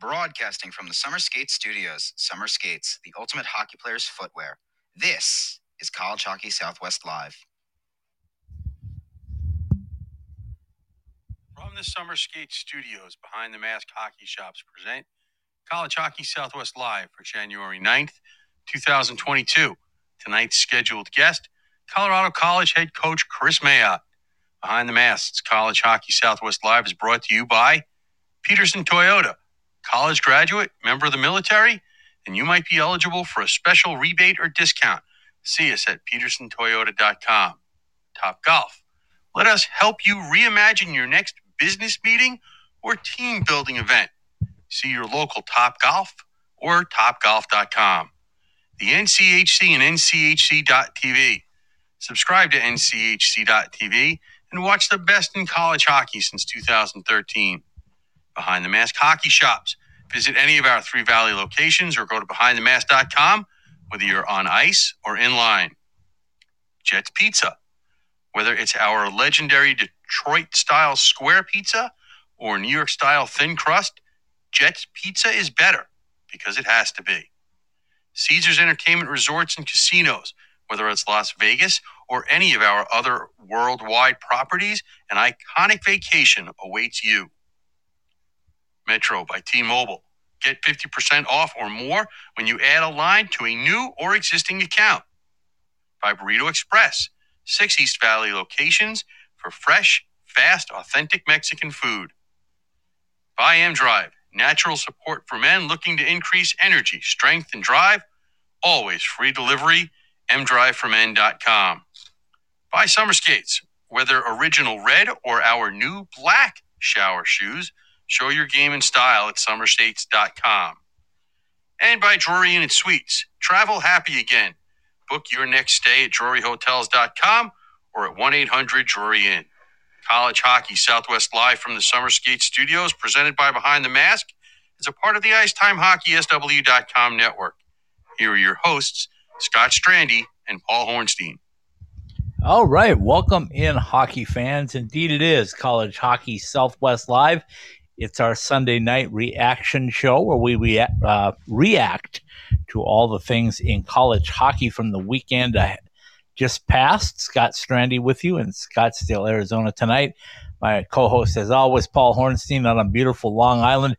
Broadcasting from the Summer Skates Studios, Summer Skates, the ultimate hockey player's footwear. This is College Hockey Southwest Live. From the Summer Skate Studios, behind the mask hockey shops present College Hockey Southwest Live for January 9th, 2022. Tonight's scheduled guest, Colorado College head coach Kris Mayotte. Behind the Masks College Hockey Southwest Live is brought to you by Peterson Toyota, college graduate, member of the military, and you might be eligible for a special rebate or discount. See us at petersontoyota.com. Top Golf. Let us help you reimagine your next business meeting or team building event. See your local Top Golf or topgolf.com. The NCHC and NCHC.TV. Subscribe to NCHC.TV and watch the best in college hockey since 2013. Behind the Mask Hockey Shops. Visit any of our Three Valley locations or go to behindthemask.com whether you're on ice or in line. Jets Pizza. Whether it's our legendary Detroit style square pizza or New York style thin crust, Jets Pizza is better because it has to be. Caesars Entertainment Resorts and Casinos, whether it's Las Vegas or any of our other worldwide properties, an iconic vacation awaits you. Metro by T Mobile. Get 50% off or more when you add a line to a new or existing account. By Burrito Express, six East Valley locations for fresh, fast, authentic Mexican food. By M Drive, natural support for men looking to increase energy, strength, and drive. Always free delivery, mdriveformen.com. By Summer Skates, whether original red or our new black shower shoes, show your game and style at summerskates.com. And by Drury Inn and Suites, travel happy again. Book your next stay at druryhotels.com or at 1 800 Drury Inn. College Hockey Southwest Live from the Summer Skate Studios, presented by Behind the Mask, is a part of the IcetimeHockeySW.com network. Here are your hosts, Scott Strandy and Paul Hornstein. All right, welcome in, hockey fans. Indeed, it is College Hockey Southwest Live. It's our Sunday night reaction show where we rea- uh, react to all the things in college hockey from the weekend just passed. Scott Strandy with you in Scottsdale, Arizona tonight. My co host, as always, Paul Hornstein on a beautiful Long Island,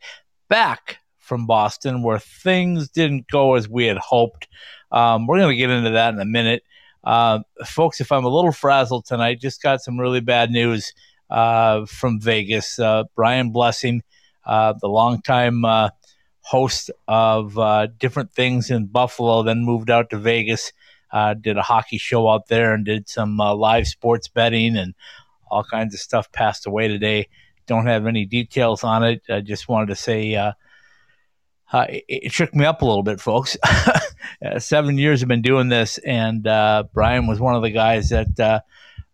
back from Boston where things didn't go as we had hoped. Um, we're going to get into that in a minute. Uh, folks, if I'm a little frazzled tonight, just got some really bad news uh, from Vegas. Uh, Brian Blessing, uh, the longtime uh, host of uh, different things in Buffalo, then moved out to Vegas, uh, did a hockey show out there, and did some live sports betting and all kinds of stuff. Passed away today. Don't have any details on it. I just wanted to say. Uh, it, it, shook me up a little bit, folks. seven years have been doing this, and uh, Brian was one of the guys that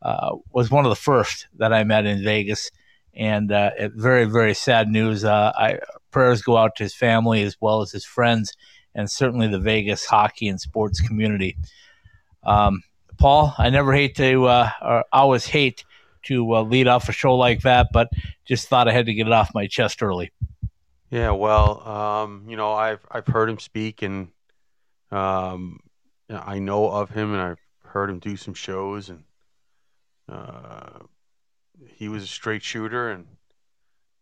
uh, was one of the first that I met in Vegas, and uh, very very sad news. Uh, I prayers go out to his family as well as his friends, and certainly the Vegas hockey and sports community. Um, Paul, I never hate to, uh, or always hate to uh, lead off a show like that, but just thought I had to get it off my chest early. Yeah, well, um, you know, I've I've heard him speak, and um, I know of him, and I've heard him do some shows, and uh, he was a straight shooter, and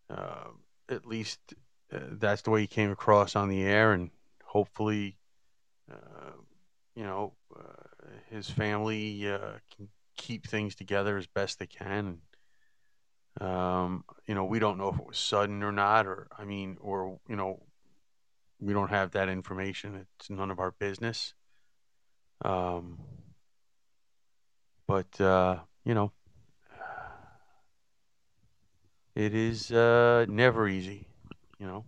uh, at least uh, that's the way he came across on the air. And hopefully, uh, you know, uh, his family uh, can keep things together as best they can. And, um, you know, we don't know if it was sudden or not, or I mean, or you know, we don't have that information. It's none of our business. Um, but you know, it is uh, never easy, you know.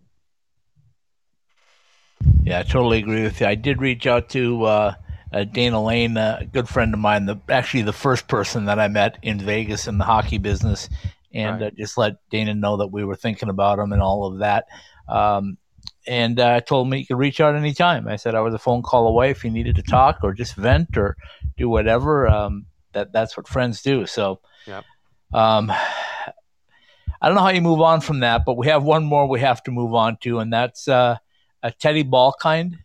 Yeah, I totally agree with you. I did reach out to uh, uh, Dana Lane, a good friend of mine, the actually the first person that I met in Vegas in the hockey business, and right. uh, just let Dana know that we were thinking about him and all of that. Um, and uh, told me he could reach out anytime. I said I was a phone call away if he needed to talk or just vent or do whatever. Um, that that's what friends do. So, yep. um, I don't know how you move on from that, but we have one more we have to move on to, and that's uh, a Teddy Balkind.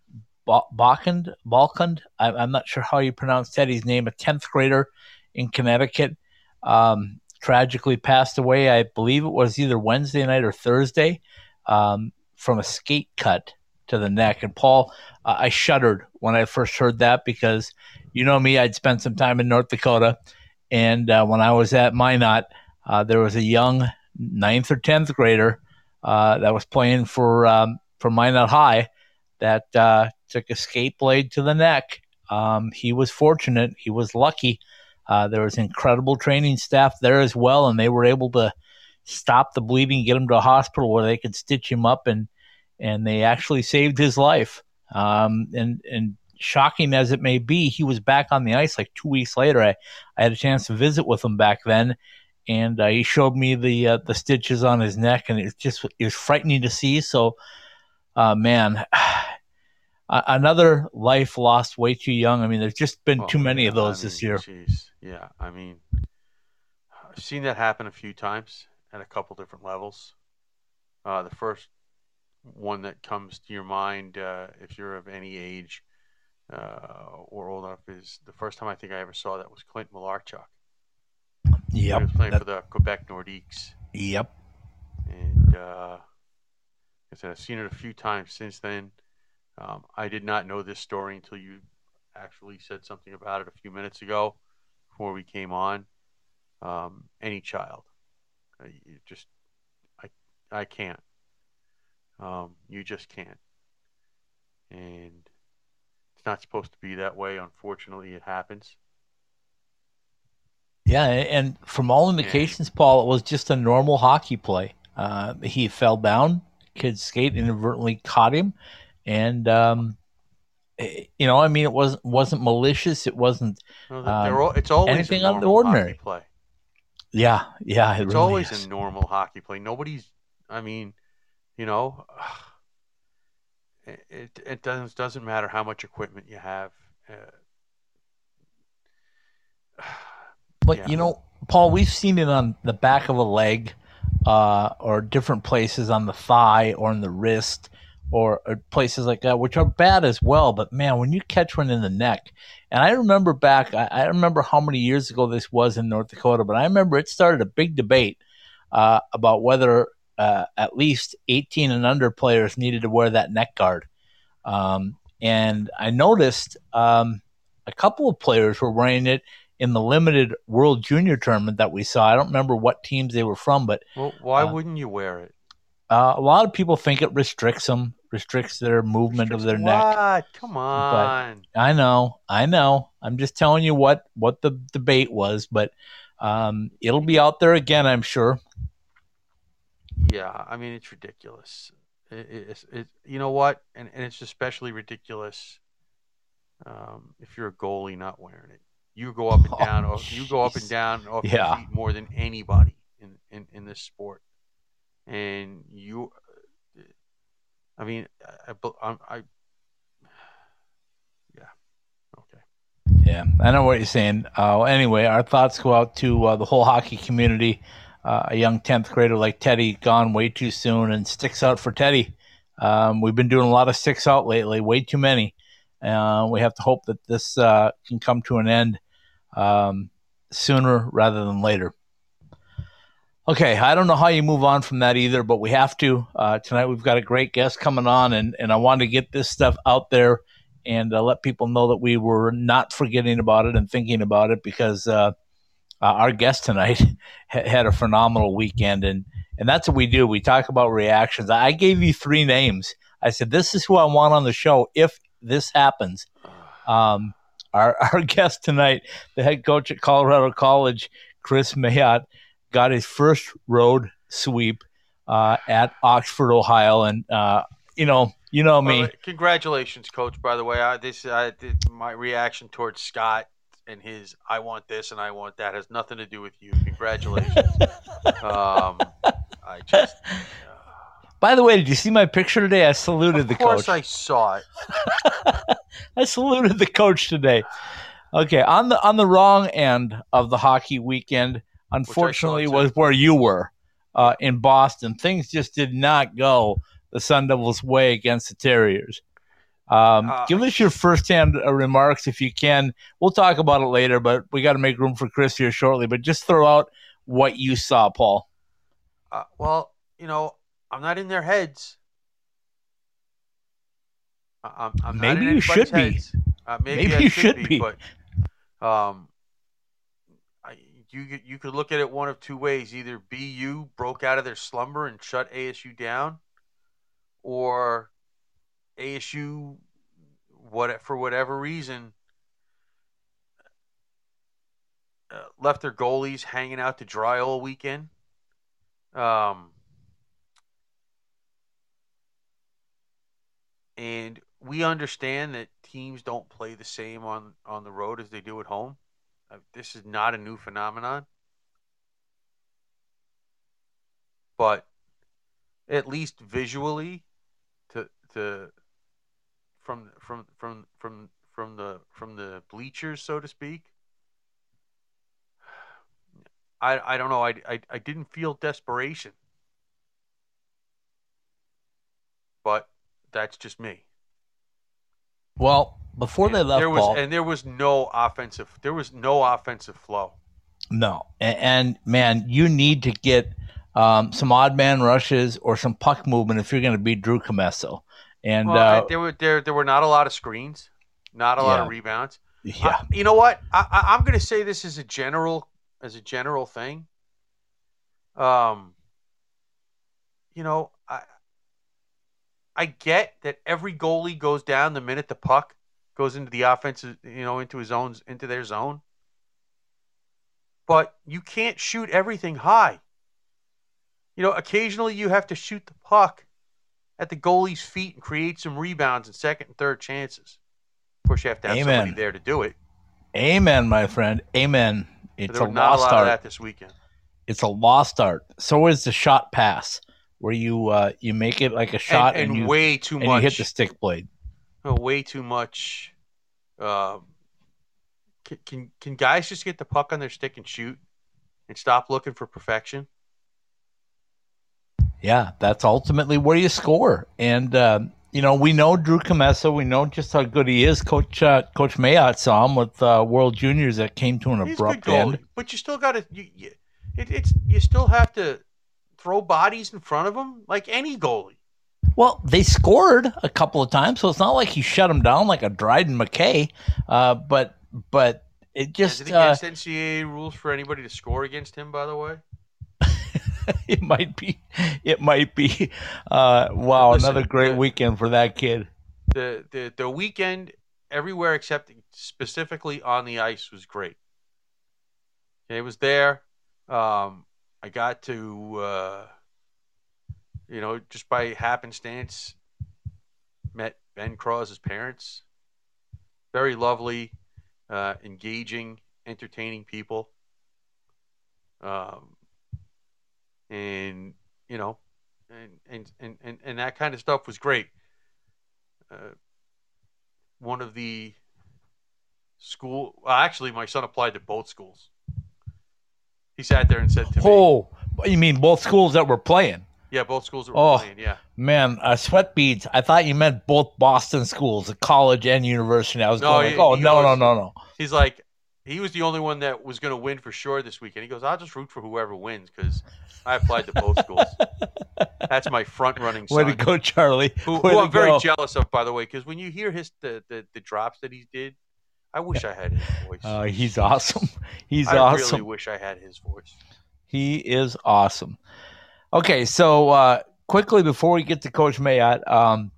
Balkind, Balkind. I'm not sure how you pronounce Teddy's name. A tenth grader in Connecticut, um, tragically passed away. I believe it was either Wednesday night or Thursday um, from a skate cut to the neck. And Paul, uh, I shuddered when I first heard that because you know me, I'd spent some time in North Dakota, and uh, when I was at Minot, uh, there was a young ninth or tenth grader uh, that was playing for um, for Minot High that uh, took a skate blade to the neck. Um, he was fortunate; he was lucky. Uh, there was incredible training staff there as well, and they were able to stop the bleeding, get him to a hospital where they could stitch him up, and and they actually saved his life. Um, and and shocking as it may be, he was back on the ice like two weeks later. I, I had a chance to visit with him back then, and uh, he showed me the uh, the stitches on his neck, and it just it was frightening to see. So, uh, man, another life lost way too young. I mean, there's just been oh, too many yeah, of those I mean, this year. Geez. Yeah, I mean, I've seen that happen a few times at a couple different levels. Uh, the first one that comes to your mind, uh, if you're of any age uh, or old enough, is the first time I think I ever saw that was Clint Malarchuk. Yep. He was playing that... for the Quebec Nordiques. Yep. And uh, I said, I've seen it a few times since then. Um, I did not know this story until you actually said something about it a few minutes ago before we came on. Um, any child, you just, I, I can't. Um, you just can't. And it's not supposed to be that way. Unfortunately, it happens. Yeah, and from all indications, and, Paul, it was just a normal hockey play. Uh, he fell down, kid skate inadvertently caught him, and um, eh, you know, I mean, it wasn't wasn't malicious. It wasn't. No, um, it's always anything out of the ordinary play. Yeah, yeah, it it's really always is. a normal hockey play. Nobody's. I mean, you know, it it doesn't doesn't matter how much equipment you have. Uh, but yeah. you know, Paul, we've seen it on the back of a leg, uh, or different places on the thigh or in the wrist or, or, places like that, which are bad as well. But man, when you catch one in the neck, and I remember back, I, I remember how many years ago this was in North Dakota, but I remember it started a big debate uh, about whether uh, at least 18 and under players needed to wear that neck guard. Um, and I noticed um, a couple of players were wearing it in the limited World Junior tournament that we saw. I don't remember what teams they were from, but well, why uh, wouldn't you wear it? Uh, a lot of people think it restricts them, restricts their movement restricts of their what? neck. Come on. But I know, I know. I'm just telling you what what the debate was, but um, it'll be out there again, I'm sure. Yeah, I mean it's ridiculous. It, it, it, you know what, and and it's especially ridiculous um, if you're a goalie not wearing it. You go up and oh, down. Oh, you go up and down off yeah. your feet more than anybody in, in, in this sport and you i mean i, I, I yeah okay yeah i know what you're saying uh, anyway our thoughts go out to uh, the whole hockey community uh, a young 10th grader like teddy gone way too soon and sticks out for teddy. Um, we've been doing a lot of sticks out lately way too many. Uh, we have to hope that this uh, can come to an end um, sooner rather than later. Okay, I don't know how you move on from that either, but we have to. Uh, tonight. We've got a great guest coming on, and, and I wanted to get this stuff out there and uh, let people know that we were not forgetting about it and thinking about it because uh, our guest tonight had a phenomenal weekend, and, and that's what we do. We talk about reactions. I gave you three names. I said, This is who I want on the show if this happens. Um, our, our guest tonight, the head coach at Colorado College, Kris Mayotte got his first road sweep uh, at Oxford, Ohio, and uh, you know, you know me. Well, congratulations, coach. By the way, I, this I, my reaction towards Scott and his "I want this and I want that" has nothing to do with you. Congratulations. um, I just. Uh, By the way, did you see my picture today? I saluted the coach. Of course, I saw it. I saluted the coach today. Okay, on the on the wrong end of the hockey weekend, unfortunately was where you were. uh, in Boston. Things just did not go the Sun Devils' way against the Terriers. Um, Uh, give us your firsthand uh, remarks if you can. We'll talk about it later, but we got to make room for Chris here shortly. But just throw out what you saw, Paul. Uh, well, you know, I'm not in their heads. I- I'm, I'm Maybe you should be. Uh, maybe Maybe I you should, be, be. but um, I, you you could look at it one of two ways: either BU broke out of their slumber and shut ASU down, or ASU, what for whatever reason, uh, left their goalies hanging out to dry all weekend. Um, and we understand that teams don't play the same on on the road as they do at home. Uh, this is not a new phenomenon, but at least visually, to to from from from from from the from the bleachers, so to speak. I I don't know. I I, I didn't feel desperation, but that's just me. Well, before they left, there was Paul, and there was no offensive. There was no offensive flow. No, and, and man, you need to get um, some odd man rushes or some puck movement if you're going to beat Drew Comesso. And Well, uh, there were there there were not a lot of screens, not a lot of rebounds. yeah, I- you know what? I, I, I'm going to say this as a general as a general thing. Um, you know, I I get that every goalie goes down the minute the puck goes into the offensive, you know, into his zones, into their zone. But you can't shoot everything high. You know, occasionally you have to shoot the puck at the goalie's feet and create some rebounds and second and third chances. Of course, you have to have somebody Amen. there to do it. amen, my friend, amen. It's a a lost of art. that this weekend. It's a lost art. So is the shot pass, where you uh, you make it like a shot and, and, and you way too and much. you hit the stick blade. uh, way too much. Um, can, can can guys just get the puck on their stick and shoot, and stop looking for perfection? Yeah, that's ultimately where you score. And uh, you know, we know Drew Comesso. We know just how good he is. Coach uh, Coach Mayotte saw him with uh, World Juniors that came to an He's abrupt end. but you still got to. You, you, it, it's you still have to throw bodies in front of him like any goalie. Well, they scored a couple of times, so it's not like he shut him down like a Dryden McKay. Uh, but but it just Is it uh, against NCAA rules for anybody to score against him? By the way, it might be it might be. Uh, wow, Listen, another great the- weekend for that kid. the the the weekend everywhere except specifically on the ice was great. It was there. Um, I got to, uh, you know, just by happenstance, met Ben Cros's parents. Very lovely, uh, engaging, entertaining people. Um, and you know, and and, and, and that kind of stuff was great. Uh, one of the school, well, actually, my son applied to both schools. He sat there and said to me, Oh, you mean both schools that were playing? "Yeah, both schools that were Oh. playing. Yeah, Man, uh, sweat beads. I thought you meant both Boston schools, the college and university. I was No, going, he- like, oh no, no, no, no. he's like, he was the only one that was going to win for sure this weekend. He goes, I'll just root for whoever wins because I applied to both schools. That's my front running Way son. to go, Charlie. Who, who I'm very go. jealous of, by the way, because when you hear his the, the the drops that he did, I wish I had his voice. Uh, he's awesome. He's I awesome. I really wish I had his voice. He is awesome. Okay, so uh, quickly before we get to Coach Mayotte, um,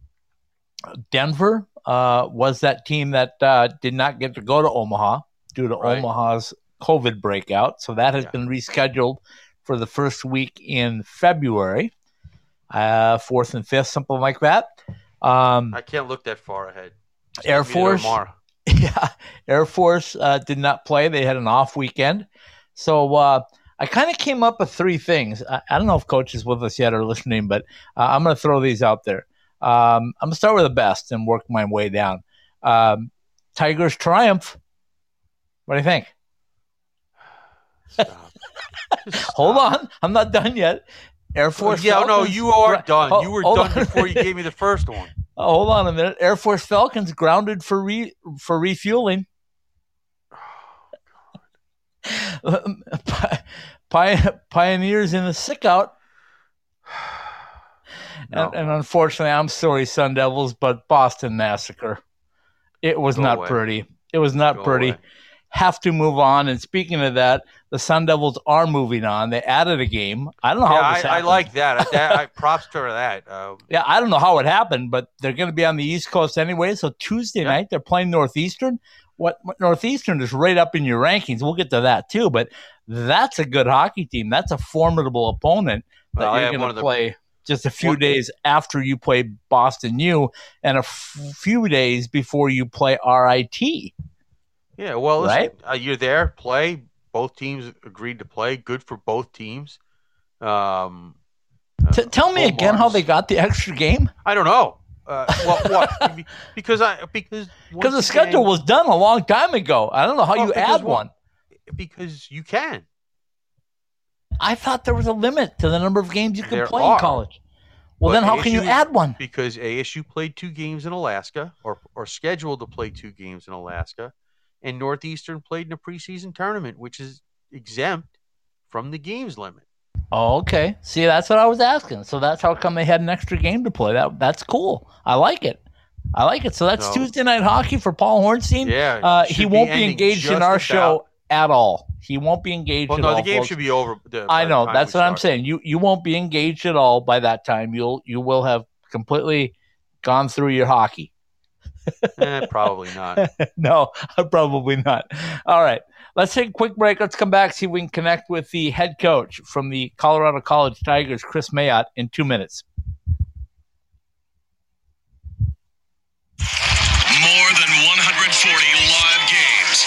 Denver uh, was that team that uh, did not get to go to Omaha due to Right. Omaha's COVID breakout. So that has Yeah. been rescheduled for the first week in February, uh, fourth and fifth, something like that. Um, I can't look that far ahead. Just Air leave me to Force? yeah, Air Force uh, did not play. They had an off weekend. So uh, I kind of came up with three things. I, I don't know if Coach is with us yet or listening, but uh, I'm going to throw these out there. Um, I'm going to start with the best and work my way down. Um, Tigers triumph. What do you think? Stop. hold on, I'm not done yet. Air Force. yeah, no, you are done. Oh, you were done on. before you gave me the first one. Oh, hold on a minute. Air Force Falcons grounded for re for refueling. Oh, Pi- Pioneers in the sick out. No. And, and unfortunately, I'm sorry, Sun Devils, but Boston Massacre. It was Go not away. pretty. It was not Go pretty. away. Have to move on. And speaking of that, the Sun Devils are moving on. They added a game. I don't know Yeah, how I, this I happened. like that. that I, props to that. Um, Yeah, I don't know how it happened, but they're going to be on the East Coast anyway. So Tuesday Yeah. night they're playing Northeastern. What what- Northeastern is right up in your rankings. We'll get to that too, but that's a good hockey team. That's a formidable opponent that Well, you're going to of the- play just a few one- days after you play Boston U and a f- few days before you play RIT. Yeah, well, listen, Right? uh, you're there, play. Both teams agreed to play. Good for both teams. Um, T- uh, tell me again how they got the extra game I don't know. Uh, well, what? Because I because because the schedule again- was done a long time ago. I don't know how Well, you add one- because you can. I thought there was a limit to the number of games you could There play in college. Well, But then how can you add one? Because ASU played two games in Alaska, or or scheduled to play two games in Alaska, and Northeastern played in a preseason tournament, which is exempt from the games limit. Oh, okay. See, that's what I was asking. So that's how come they had an extra game to play. That that's cool. I like it. I like it. So that's No. Tuesday night hockey for Paul Hornstein. Yeah, uh, he won't be ending engaged in our about. show at all. He won't be engaged Well, no, all. the game folks. should be over. the- I know. That's what I'm saying. You you won't be engaged at all by that time. You'll you will have completely gone through your hockey. Eh, probably not. no, probably not. All right. Let's take a quick break. Let's come back, see if we can connect with the head coach from the Colorado College Tigers, Kris Mayotte, in two minutes. More than 140 live games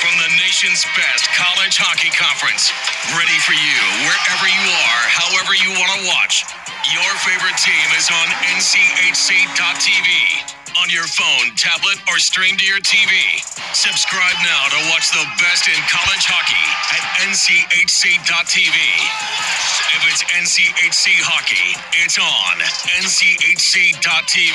from the nation's best college hockey conference. Ready for you wherever you are, however you want to watch. Your favorite team is on NCHC.tv. On your phone, tablet, or stream to your TV. Subscribe now to watch the best in college hockey at NCHC.tv. If it's NCHC hockey, it's on NCHC.tv.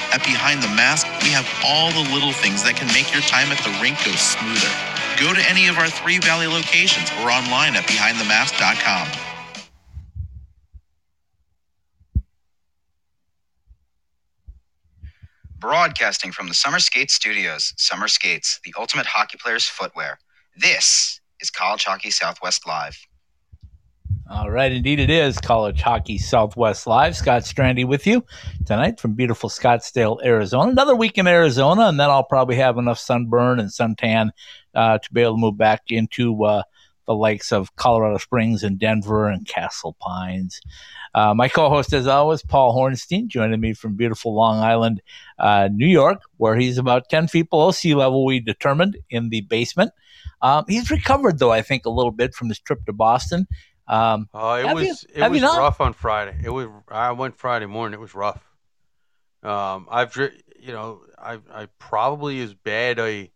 at Behind the Mask, we have all the little things that can make your time at the rink go smoother. Go to any of our three Valley locations or online at behindthemask.com. Broadcasting from the Summer Skates Studios, Summer Skates, the ultimate hockey player's footwear. This is College Hockey Southwest Live. All right, indeed it is College Hockey Southwest Live. Scott Strandy with you tonight from beautiful Scottsdale, Arizona. Another week in Arizona, and then I'll probably have enough sunburn and suntan uh, to be able to move back into uh, the likes of Colorado Springs and Denver and Castle Pines. Uh, my co-host, as always, Paul Hornstein, joining me from beautiful Long Island, uh, New York, where he's about 10 feet below sea level, we determined, in the basement. Um, he's recovered, though, I think, a little bit from his trip to Boston. Um, Oh, it Have you- was it was rough on Friday. It was I went Friday morning. It was rough. Um, I've you know I I probably as bad a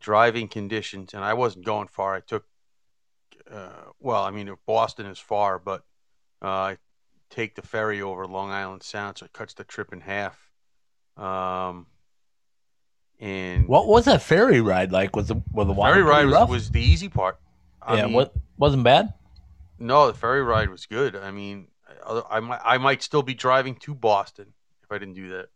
driving conditions, and I wasn't going far. I took uh, well, I mean Boston is far, but uh, I take the ferry over Long Island Sound, so it cuts the trip in half. Um, and what was that ferry ride like? Was the was the ferry ride was, was the easy part. I yeah, mean, what wasn't bad. No, the ferry ride was good. I mean, I, I might I might still be driving to Boston if I didn't do that.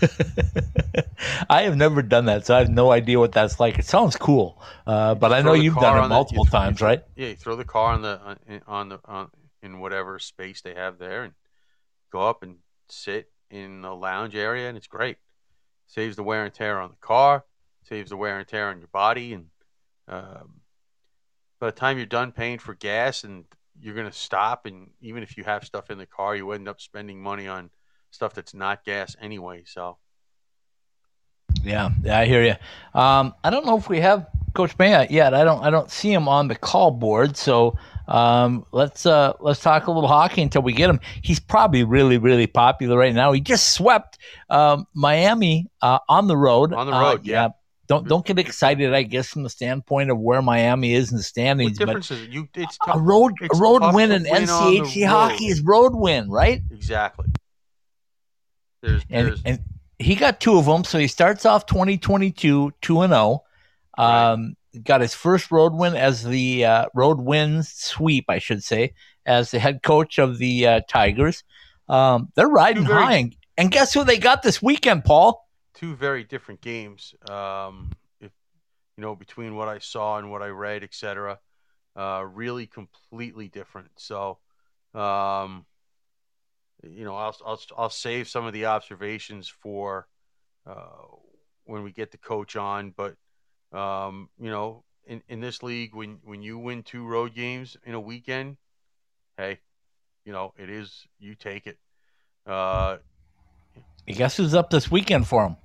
I have never done that, so I have no idea what that's like. It sounds cool, uh, but I know you've done it the- multiple you times, throw- right? Yeah, you throw the car on the on, on the on, in whatever space they have there, and go up and sit in the lounge area, and it's great. Saves the wear and tear on the car, saves the wear and tear on your body, and um, by the time you're done paying for gas and you're gonna stop, and even if you have stuff in the car, you end up spending money on stuff that's not gas anyway. So. Yeah, yeah, I hear you. Um, I don't know if we have Coach Mayotte yet. I don't. I don't see him on the call board. So um, let's uh, let's talk a little hockey until we get him. He's probably really really popular right now. He just swept um, Miami uh, on the road. On the Uh, road, yeah. Don't don't get excited. I guess from the standpoint of where Miami is in the What standings, but difference is it? You? It's a road it's a road win in win on the NCHC hockey road. is road win, right? Exactly. There's, and there's and he got two of them. So he starts off 2022 two and zero. Right. Um, got his first road win as the uh, road win sweep, I should say, as the head coach of the uh, Tigers. Um, they're riding very- high, and, and guess who they got this weekend, Paul? Two very different games. Um, if you know between what I saw and what I read, etc. Uh, really completely different. So, um, you know, I'll, I'll I'll save some of the observations for uh, when we get the coach on. But um, you know, in, in this league, when when you win two road games in a weekend, hey, you know, it is you take it. Uh, guess who's up this weekend for him?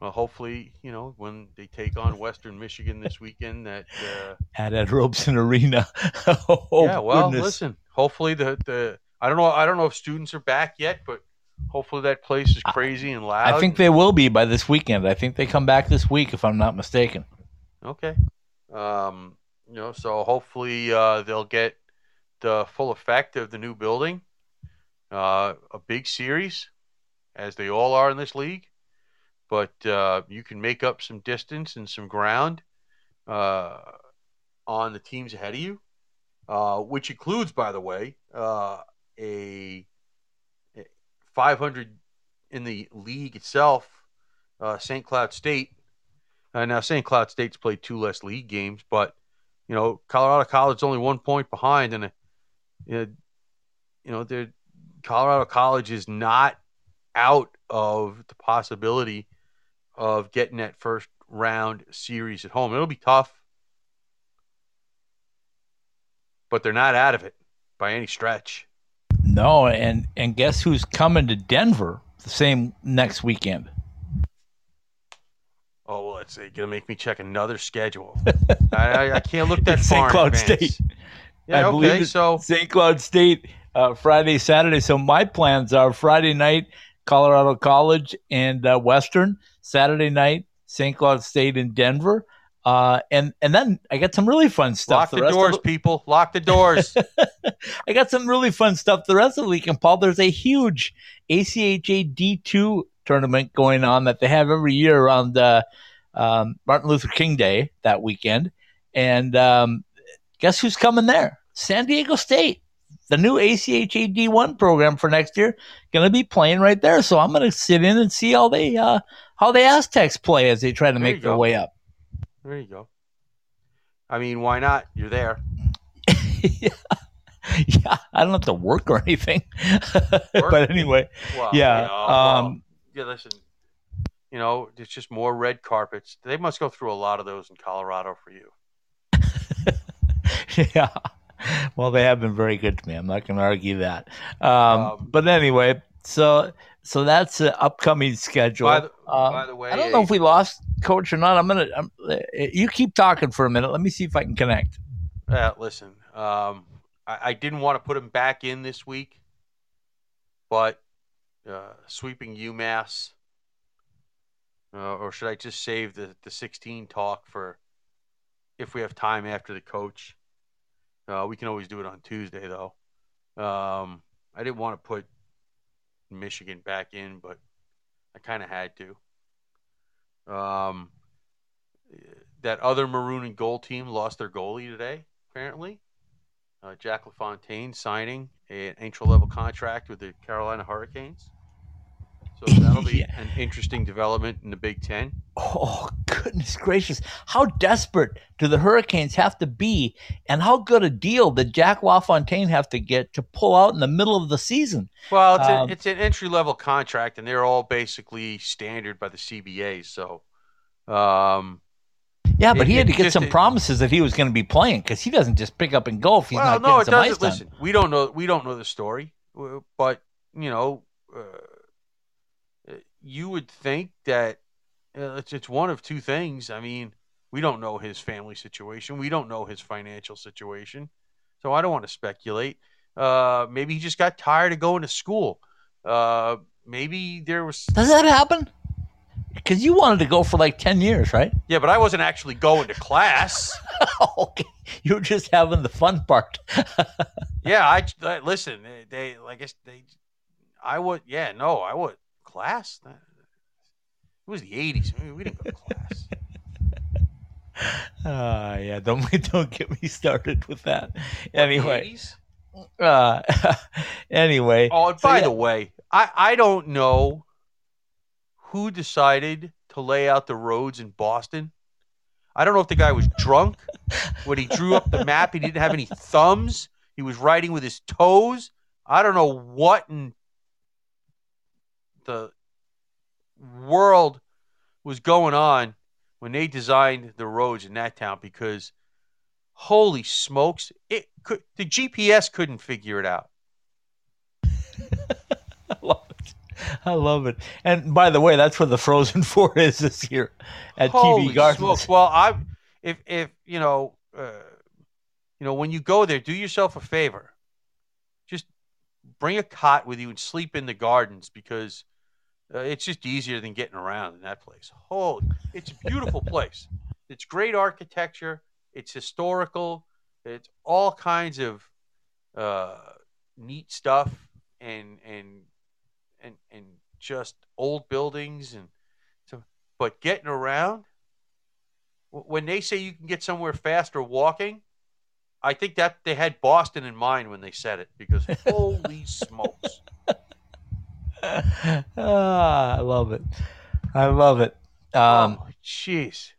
Well, hopefully, you know, when they take on Western Michigan this weekend, that uh, At Ed Robson Arena. oh, yeah. Well, goodness. listen. Hopefully, the the I don't know. I don't know if students are back yet, but hopefully that place is crazy and loud. I think they will be by this weekend. I think they come back this week, if I'm not mistaken. Okay. Um, you know, so hopefully uh, they'll get the full effect of the new building. Uh, a big series, as they all are in this league, but uh, you can make up some distance and some ground uh, on the teams ahead of you, uh, which includes, by the way, uh, a, a 500 in the league itself. Uh, St. Cloud State uh, now, St. Cloud State's played two less league games, but you know, Colorado College only one point behind, and you know, Colorado College is not out of the possibility of getting that first round series at home. It'll be tough, but they're not out of it by any stretch. No, and and guess who's coming to Denver the same next weekend? Oh, well, it's gonna make me check another schedule. I, I, can't look that far. St. Cloud. State. Yeah, I believe okay. it's So St. Cloud State uh, Friday, Saturday. So my plans are Friday night Colorado College and uh, Western. Saturday night St. Cloud State in Denver. Uh, and and then I got some really fun stuff. lock the, of doors, the- people. Lock the doors. I got some really fun stuff the rest of the weekend, Paul. There's a huge ACHA D2 tournament going on that they have every year around uh, um, Martin Luther King Day that weekend. And um, guess who's coming there? San Diego State. The new ACHA D1 program for next year going to be playing right there. So I'm going to sit in and see how they uh, how the Aztecs play as they try to There make their go. way up. There you go. I mean, why not? You're there. yeah. yeah, I don't have to work or anything. but anyway, Well, yeah. you know, well, um, yeah, listen. You know, it's just more red carpets. They must go through a lot of those in Colorado for you. yeah. Well, they have been very good to me. I'm not going to argue that. Um, Um, but anyway, so so that's the upcoming schedule. By the, Um, by the way, I don't know if we lost coach or not. I'm gonna. I'm, uh, you keep talking for a minute. Let me see if I can connect. Uh, listen, um, I, I didn't want to put him back in this week, but uh, sweeping UMass, uh, or should I just save the the 16 talk for if we have time after the coach? Uh, we can always do it on Tuesday though. Um, I didn't want to put Michigan back in, but I kind of had to. Um, that other maroon and gold team lost their goalie today, apparently. Uh, Jack LaFontaine signing an entry level contract with the Carolina Hurricanes. So that'll be Yeah. an interesting development in the Big Ten. Oh, goodness gracious. How desperate do the Hurricanes have to be? And how good a deal did Jack LaFontaine have to get to pull out in the middle of the season? Well, it's, Um, a, it's an entry level contract, and they're all basically standard by the CBA. So, um, Yeah, but It- he had to get just- some promises that he was going to be playing because he doesn't just pick up and go if he's well, not no, it some doesn't. ice time. Listen, we don't know. We don't know the story, but you know, uh, you would think that uh, it's it's one of two things. I mean, we don't know his family situation. We don't know his financial situation, so I don't want to speculate. Uh, maybe he just got tired of going to school. Uh, maybe there was. Does that happen? Because you wanted to go for like 10 years, right? Yeah, but I wasn't actually going to class. okay. You were just having the fun part. yeah, I, I listen. They, they like I they. I would. Yeah, no, I would class. It was the eighties. We didn't go to class. Ah, yeah, don't don't get me started with that. Anyway, 80s? uh, anyway, Oh, and So, by yeah. the way, I I don't know who decided to lay out the roads in Boston. I don't know if the guy was drunk when he drew up the map. He didn't have any thumbs. He was writing with his toes. I don't know what in the world was going on when they designed the roads in that town because holy smokes, it could the GPS couldn't figure it out. I love it. I love it. And by the way, that's where the Frozen Four is this year at Holy TD Gardens. smokes. Well, I if if you know uh, you know when you go there, do yourself a favor. Just bring a cot with you and sleep in the gardens because uh, it's just easier than getting around in that place. Holy, it's a beautiful place. It's great architecture. It's historical. It's all kinds of uh, neat stuff and and and and just old buildings and so. But getting around, when they say you can get somewhere faster walking, I think that they had Boston in mind when they said it because holy smokes. ah, I love it. I love it. Um, oh, jeez.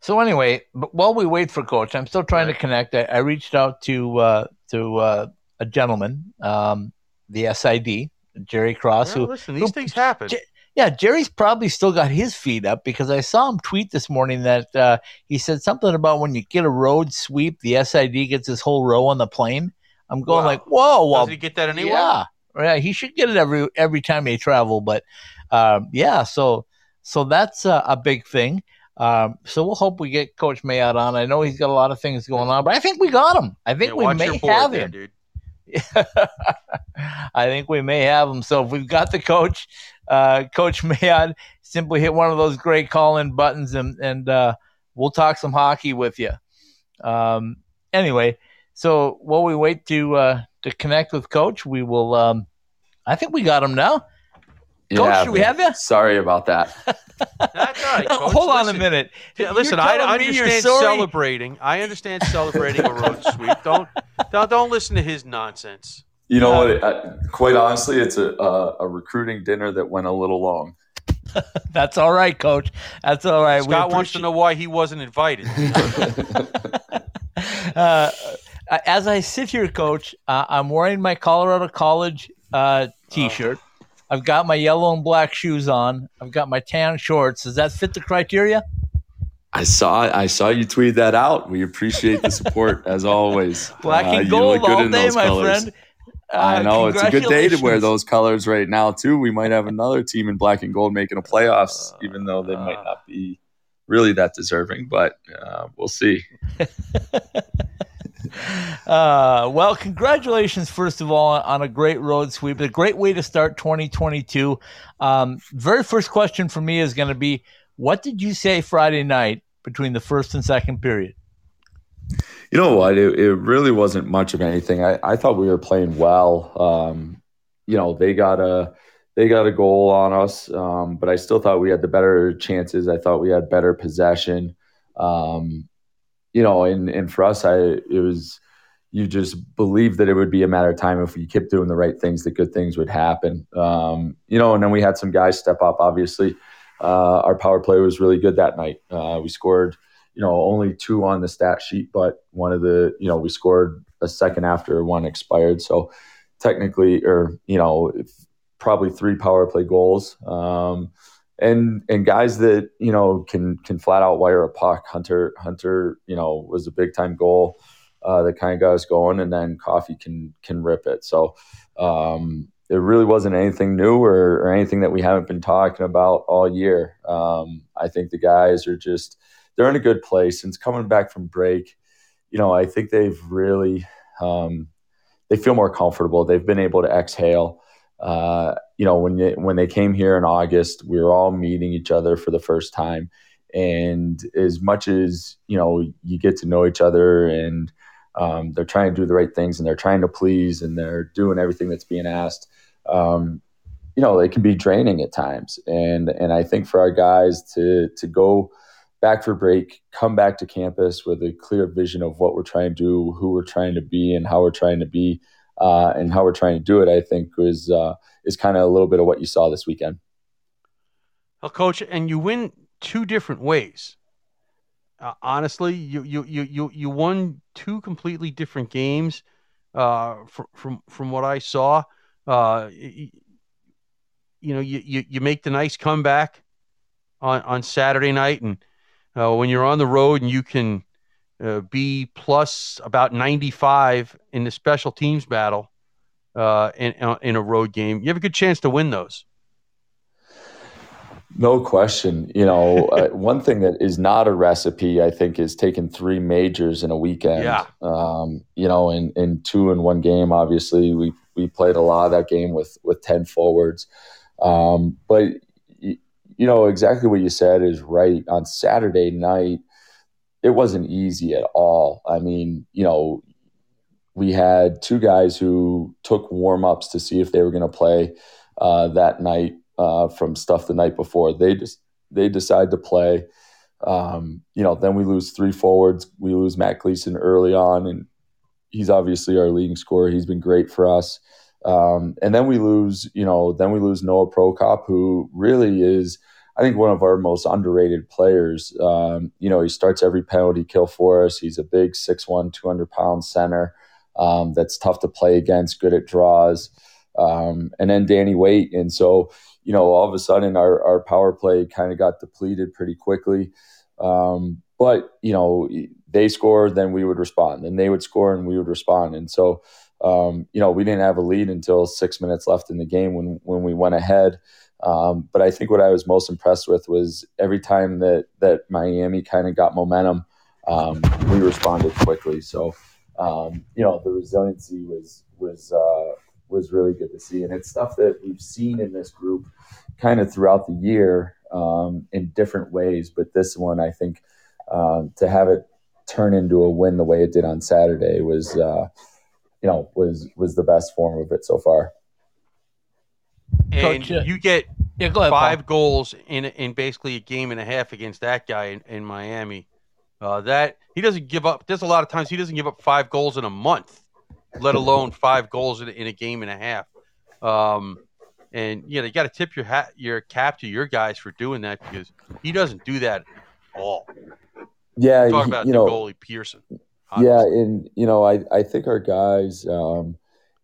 So anyway, but while we wait for coach, I'm still trying Right. to connect. I, I reached out to uh, to uh, a gentleman, um, the SID, Jerry Cross, Well, who listen, these who- things happen. J- yeah, Jerry's probably still got his feet up because I saw him tweet this morning that uh, he said something about when you get a road sweep, the SID gets his whole row on the plane. I'm going Wow. like, whoa, well, Doesn't he get that anywhere? yeah, yeah, he should get it every every time they travel. But um, yeah, so so that's a, a big thing. Um, so we'll hope we get Coach Mayotte on. I know he's got a lot of things going on, but I think we got him. I think Yeah, we may have there, him. dude. I think we may have him. So if we've got the coach, uh, Coach Mayotte, simply hit one of those great call-in buttons, and and uh, we'll talk some hockey with you. Um, anyway, so while we wait to uh, to connect with Coach, we will. Um, I think we got him now. Coach, do we have you? Sorry about that. That's all right, Coach. Hold on Listen, a minute. Yeah, listen, I telling understand celebrating. I understand celebrating a road sweep. Don't, don't don't listen to his nonsense. You know what? It, uh, quite honestly, it's a, a a recruiting dinner that went a little long. That's all right, Coach. That's all right. We Scott wants to know why he wasn't invited. uh, as I sit here, Coach, uh, I'm wearing my Colorado College uh, T-shirt. I've got my yellow and black shoes on. I've got my tan shorts. Does that fit the criteria? I saw I saw you tweet that out. We appreciate the support as always. Black Uh, and you gold all in day, my colors. friend. I Uh, know it's a good day to wear those colors right now too. We might have another team in black and gold making a playoffs, even though they might not be really that deserving. But uh, we'll see. Uh, well, congratulations, first of all, on a great road sweep. A great way to start 2022. Um, very first question for me is going to be what did you say Friday night between the first and second period? You know what? It, it really wasn't much of anything. I, I thought we were playing well. Um, you know, they got a they got a goal on us, um, but I still thought we had the better chances. I thought we had better possession. Um, you know, and and for us, I it was you just believed that it would be a matter of time if we kept doing the right things, that good things would happen. Um, you know, and then we had some guys step up. Obviously, uh, our power play was really good that night. Uh, we scored, you know, only two on the stat sheet, but one of the, you know, we scored a second after one expired. So technically, or you know, probably three power play goals. Um, and and guys that you know can can flat out wire a puck. Hunter Hunter, you know, was a big time goal uh, that kind of got us going, and then Coffey can can rip it. So um, it really wasn't anything new or, or, anything that we haven't been talking about all year. Um, I think the guys are just they're in a good place since coming back from break. You know, I think they've really um, they feel more comfortable. They've been able to exhale. Uh, you know, when you, when they came here in August, we were all meeting each other for the first time, and as much as you know, you get to know each other, and um, they're trying to do the right things, and they're trying to please, and they're doing everything that's being asked. Um, you know, it can be draining at times, and and I think for our guys to to go back for break, come back to campus with a clear vision of what we're trying to do, who we're trying to be, and how we're trying to be uh, and how we're trying to do it, I think is uh, is kind of a little bit of what you saw this weekend. Well, coach, and you win two different ways. Uh, honestly, you, you you you you won two completely different games. Uh, from from from what I saw, uh, you, you know, you, you you make the nice comeback on on Saturday night, and uh, when you're on the road and you can uh, be plus about 95 in the special teams battle uh, in, uh, in a road game, you have a good chance to win those. No question. You know, uh, one thing that is not a recipe, I think, is taking three majors in a weekend. Yeah. Um, you know, in, in two in one game, obviously, we, we played a lot of that game with, with 10 forwards. Um, but, you know, exactly what you said is right. On Saturday night, it wasn't easy at all. I mean, you know, we had two guys who took warm ups to see if they were going to play uh, that night uh, from stuff the night before. They just they decide to play. Um, you know, then we lose three forwards. We lose Matt Gleason early on, and he's obviously our leading scorer. He's been great for us. Um, and then we lose, you know, then we lose Noah Prokop, who really is I think one of our most underrated players. Um, you know, he starts every penalty kill for us. He's a big 6'1", 200 pound center um, that's tough to play against, good at draws. Um, and then Danny Weight. And so, you know, all of a sudden our, our power play kind of got depleted pretty quickly. Um, but, you know, they scored, then we would respond. And they would score and we would respond. And so, um, you know, we didn't have a lead until six minutes left in the game when, when we went ahead. Um, but I think what I was most impressed with was every time that that Miami kind of got momentum, um, we responded quickly. So um, you know the resiliency was was uh, was really good to see, and it's stuff that we've seen in this group kind of throughout the year um, in different ways. But this one, I think, uh, to have it turn into a win the way it did on Saturday was. Uh, you know, was was the best form of it so far and Coach, you get yeah, ahead, five Paul. goals in in basically a game and a half against that guy in, in Miami. Uh, that he doesn't give up. There's a lot of times he doesn't give up five goals in a month, let alone five goals in, in a game and a half. Um, and yeah, you got to tip your hat, your cap to your guys for doing that because he doesn't do that at all. Yeah, talk about you the know, goalie Persson. Obviously. Yeah, and you know, I I think our guys. Um,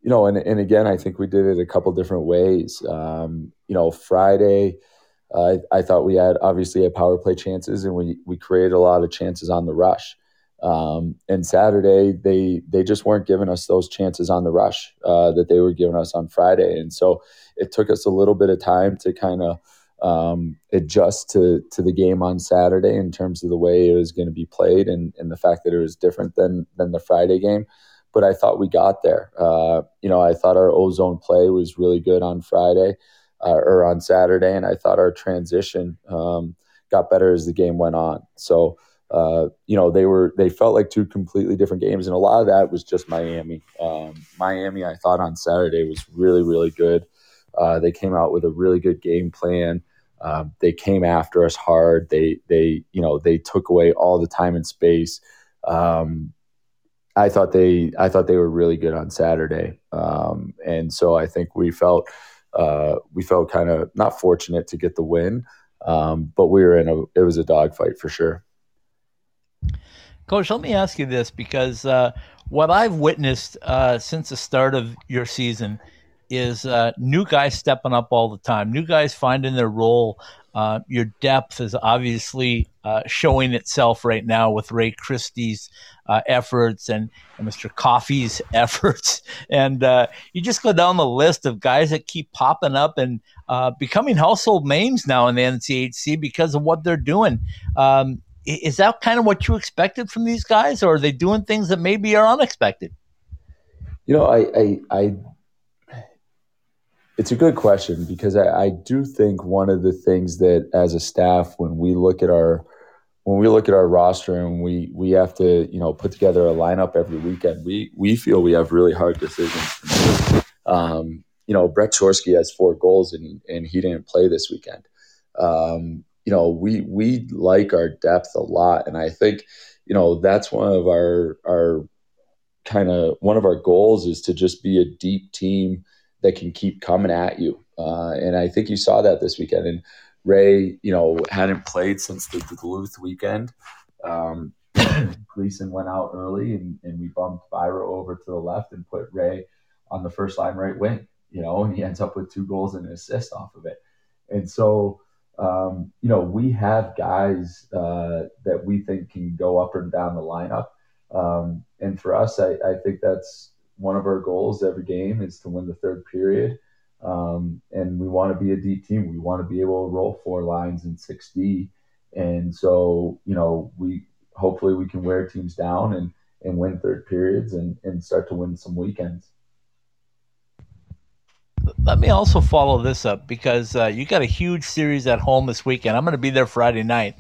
you know, and, and again, I think we did it a couple different ways. Um, you know, Friday, I, I thought we had obviously had power play chances, and we we created a lot of chances on the rush. Um, and Saturday, they they just weren't giving us those chances on the rush uh, that they were giving us on Friday, and so it took us a little bit of time to kind of um, adjust to to the game on Saturday in terms of the way it was going to be played and, and the fact that it was different than than the Friday game. But I thought we got there. Uh, you know, I thought our ozone play was really good on Friday uh, or on Saturday, and I thought our transition um, got better as the game went on. So. Uh, you know they were they felt like two completely different games and a lot of that was just miami um, miami i thought on saturday was really really good uh, they came out with a really good game plan um, they came after us hard. They they you know they took away all the time and space. Um, I thought they I thought they were really good on Saturday, um, and so I think we felt uh, we felt kind of not fortunate to get the win, um, but we were in a it was a dogfight for sure. Coach, let me ask you this because uh, what I've witnessed uh, since the start of your season is uh, new guys stepping up all the time, new guys finding their role. Uh, your depth is obviously uh, showing itself right now with Ray Christy's uh, efforts and, and, Mr. Coffey's efforts. And uh, you just go down the list of guys that keep popping up and uh, becoming household names now in the NCHC because of what they're doing. Um, is that kind of what you expected from these guys, or are they doing things that maybe are unexpected? You know, I, I, I it's a good question because I, I, do think one of the things that as a staff, when we look at our when we look at our roster and we we have to you know put together a lineup every weekend, we we feel we have really hard decisions. Um, you know, Brett Chorske has four goals and and he didn't play this weekend. Um, you know, we we like our depth a lot, and I think you know that's one of our our kind of one of our goals is to just be a deep team that can keep coming at you. Uh, and I think you saw that this weekend. And Ray, you know, hadn't played since the Duluth weekend. Um, Gleason went out early and, and we bumped Byra over to the left and put Ray on the first line right wing, you know, and he ends up with two goals and an assist off of it. And so, um, you know, we have guys uh, that we think can go up and down the lineup. Um, and for us, I, I think that's one of our goals every game is to win the third period. Um, and we want to be a D team. We want to be able to roll four lines in 6D. And so, you know, we hopefully we can wear teams down and, and win third periods and, and start to win some weekends. Let me also follow this up because uh, you got a huge series at home this weekend. I'm going to be there Friday night.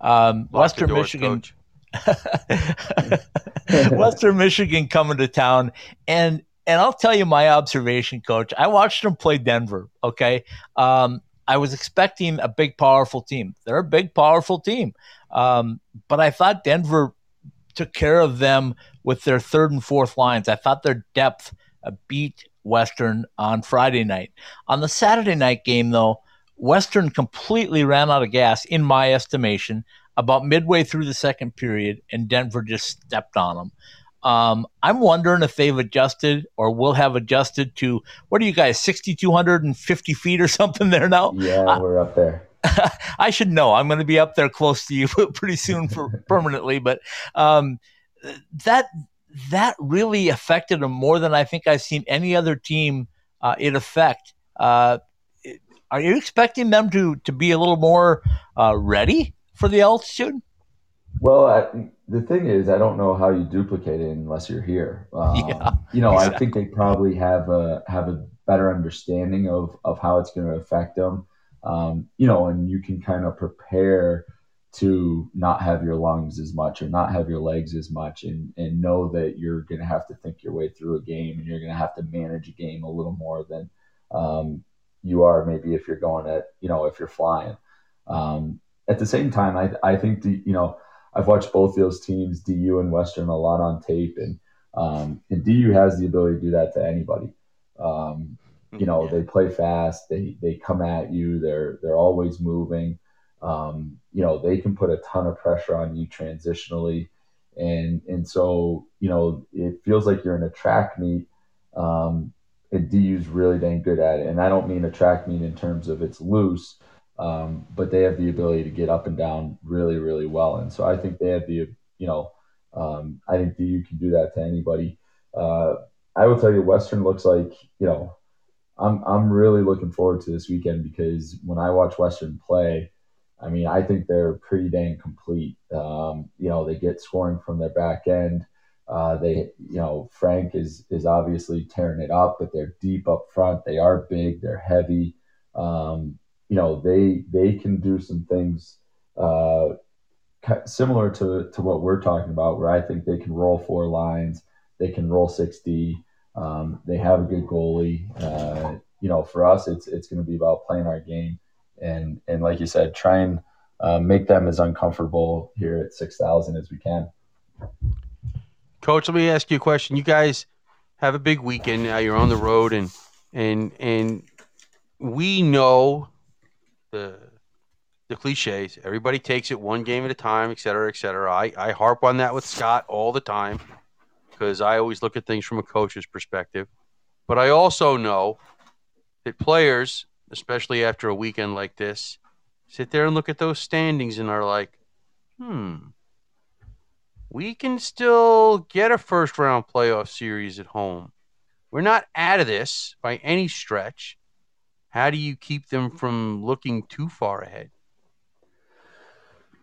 Um, Western doors, Michigan. Coach. Western Michigan coming to town, and and I'll tell you my observation, Coach. I watched them play Denver. Okay, um, I was expecting a big, powerful team. They're a big, powerful team, um, but I thought Denver took care of them with their third and fourth lines. I thought their depth uh, beat Western on Friday night. On the Saturday night game, though, Western completely ran out of gas, in my estimation about midway through the second period, and Denver just stepped on them. Um, I'm wondering if they've adjusted or will have adjusted to what are you guys, 6,250 feet or something there now? Yeah, uh, we're up there. I should know. I'm going to be up there close to you pretty soon for permanently, but um, that that really affected them more than I think I've seen any other team uh, it affect. Uh, are you expecting them to to be a little more uh, ready for the altitude? Well, I, the thing is, I don't know how you duplicate it unless you're here. Um, yeah, you know, exactly. I think they probably have a have a better understanding of of how it's going to affect them. Um, you know, and you can kind of prepare to not have your lungs as much or not have your legs as much and, and know that you're going to have to think your way through a game and you're going to have to manage a game a little more than um, you are maybe if you're going at, you know, if you're flying. Um, at the same time, I, I think, the, you know, I've watched both those teams, DU and Western, a lot on tape, and um, and DU has the ability to do that to anybody. Um, you know, yeah. they play fast, they they come at you, they're they're always moving. Um, you know, they can put a ton of pressure on you transitionally, and and so you know, it feels like you're in a track meet. Um, and DU's really dang good at it, and I don't mean a track meet in terms of it's loose um, but they have the ability to get up and down really, really well. And so I think they have the, you know, um, I think DU can do that to anybody. Uh, I will tell you, Western looks like, you know, I'm I'm really looking forward to this weekend because when I watch Western play, I mean, I think they're pretty dang complete. Um, you know, they get scoring from their back end. Uh, they, you know, Frank is is obviously tearing it up, but they're deep up front. They are big. They're heavy. Um, you know, they they can do some things uh, similar to to what we're talking about, where I think they can roll four lines. They can roll sixty. Um, they have a good goalie. Uh, you know, for us, it's it's going to be about playing our game and and like you said, try and uh, make them as uncomfortable here at six thousand as we can. Coach, let me ask you a question. You guys have a big weekend now. You're on the road, and and and we know the the cliches. Everybody takes it one game at a time, et cetera, et cetera. I, I harp on that with Scott all the time because I always look at things from a coach's perspective. But I also know that players especially after a weekend like this, sit there and look at those standings and are like, hmm, we can still get a first round playoff series at home. We're not out of this by any stretch. How do you keep them from looking too far ahead?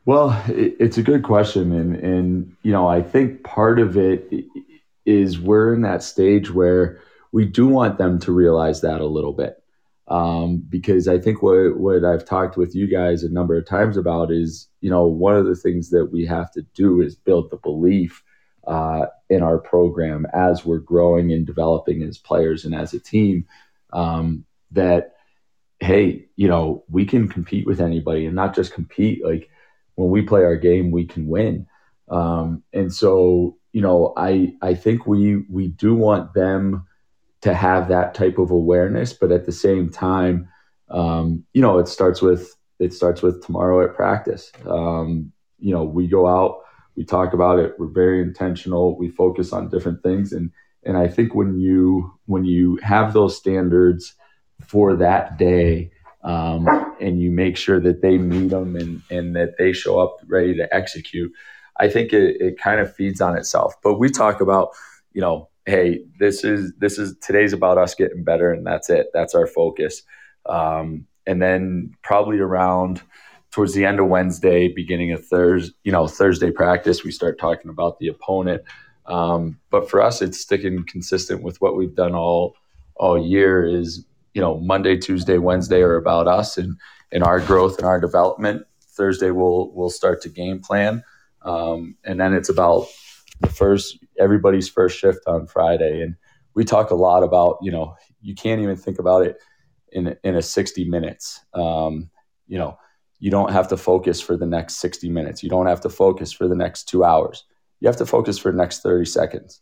Well, it's a good question, and and you know I think part of it is we're in that stage where we do want them to realize that a little bit um, because I think what what I've talked with you guys a number of times about is you know one of the things that we have to do is build the belief uh, in our program as we're growing and developing as players and as a team um, that hey you know we can compete with anybody and not just compete like when we play our game we can win. Um, and so you know I I think we we do want them to have that type of awareness but at the same time um, you know it starts with it starts with tomorrow at practice. Um, you know we go out we talk about it we're very intentional we focus on different things. And and i think when you when you have those standards for that day um, and you make sure that they meet them and and that they show up ready to execute i think it, it kind of feeds on itself but we talk about you know hey, this is this is today's about us getting better, and that's it. That's our focus. Um, and then probably around towards the end of Wednesday, beginning of Thursday, you know, Thursday practice, we start talking about the opponent. Um, but for us, it's sticking consistent with what we've done all all year. Is you know Monday, Tuesday, Wednesday are about us and and our growth and our development. Thursday we'll we'll start to game plan, um, and then it's about the first everybody's first shift on Friday, and we talk a lot about you know you can't even think about it in in a 60 minutes. Um, you know, you don't have to focus for the next 60 minutes. You don't have to focus for the next two hours. You have to focus for the next 30 seconds.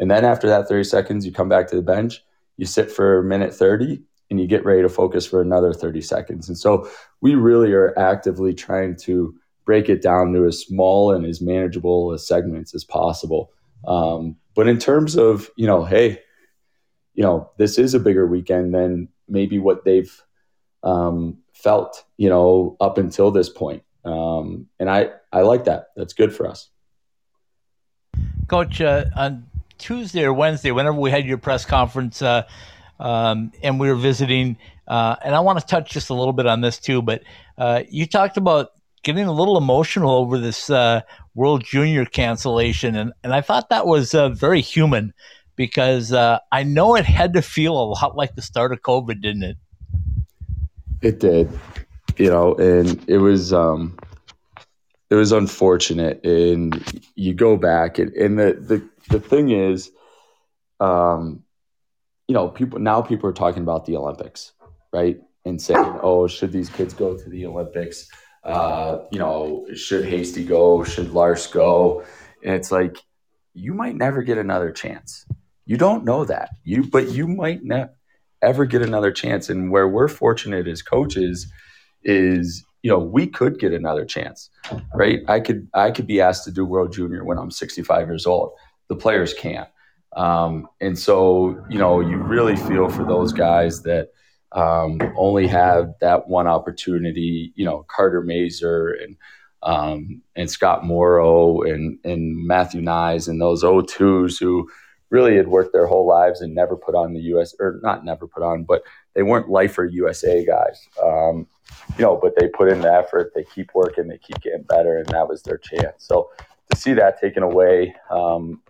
And then after that 30 seconds, you come back to the bench, you sit for a minute 30, and you get ready to focus for another 30 seconds. And so we really are actively trying to break it down to as small and as manageable as segments as possible. Um, but in terms of, you know, hey, you know, this is a bigger weekend than maybe what they've um, felt, you know, up until this point. Um, and I, I like that. That's good for us. Coach, uh, on Tuesday or Wednesday, whenever we had your press conference, uh, um, and we were visiting, uh, and I want to touch just a little bit on this too, but uh, you talked about getting a little emotional over this uh, World Junior cancellation, and and I thought that was uh, very human because uh, I know it had to feel a lot like the start of COVID, didn't it? It did, you know, and it was um, it was unfortunate, and you go back, and, and the the the thing is, um, you know, people now people are talking about the Olympics, right? And saying, "Oh, should these kids go to the Olympics?" Uh, you know, should Hasty go? Should Lars go? And it's like you might never get another chance. You don't know that. You but you might not ever get another chance. And where we're fortunate as coaches is, you know, we could get another chance. Right? I could I could be asked to do World Junior when I'm 65 years old. The players can't. Um, and so, you know, you really feel for those guys that um, only have that one opportunity. You know, Carter Mazur and um, and Scott Morrow and and Matthew Knies and those O2s who really had worked their whole lives and never put on the US or not never put on, but they weren't lifer USA guys. Um, you know, but they put in the effort, they keep working, they keep getting better, and that was their chance. So to see that taken away, um,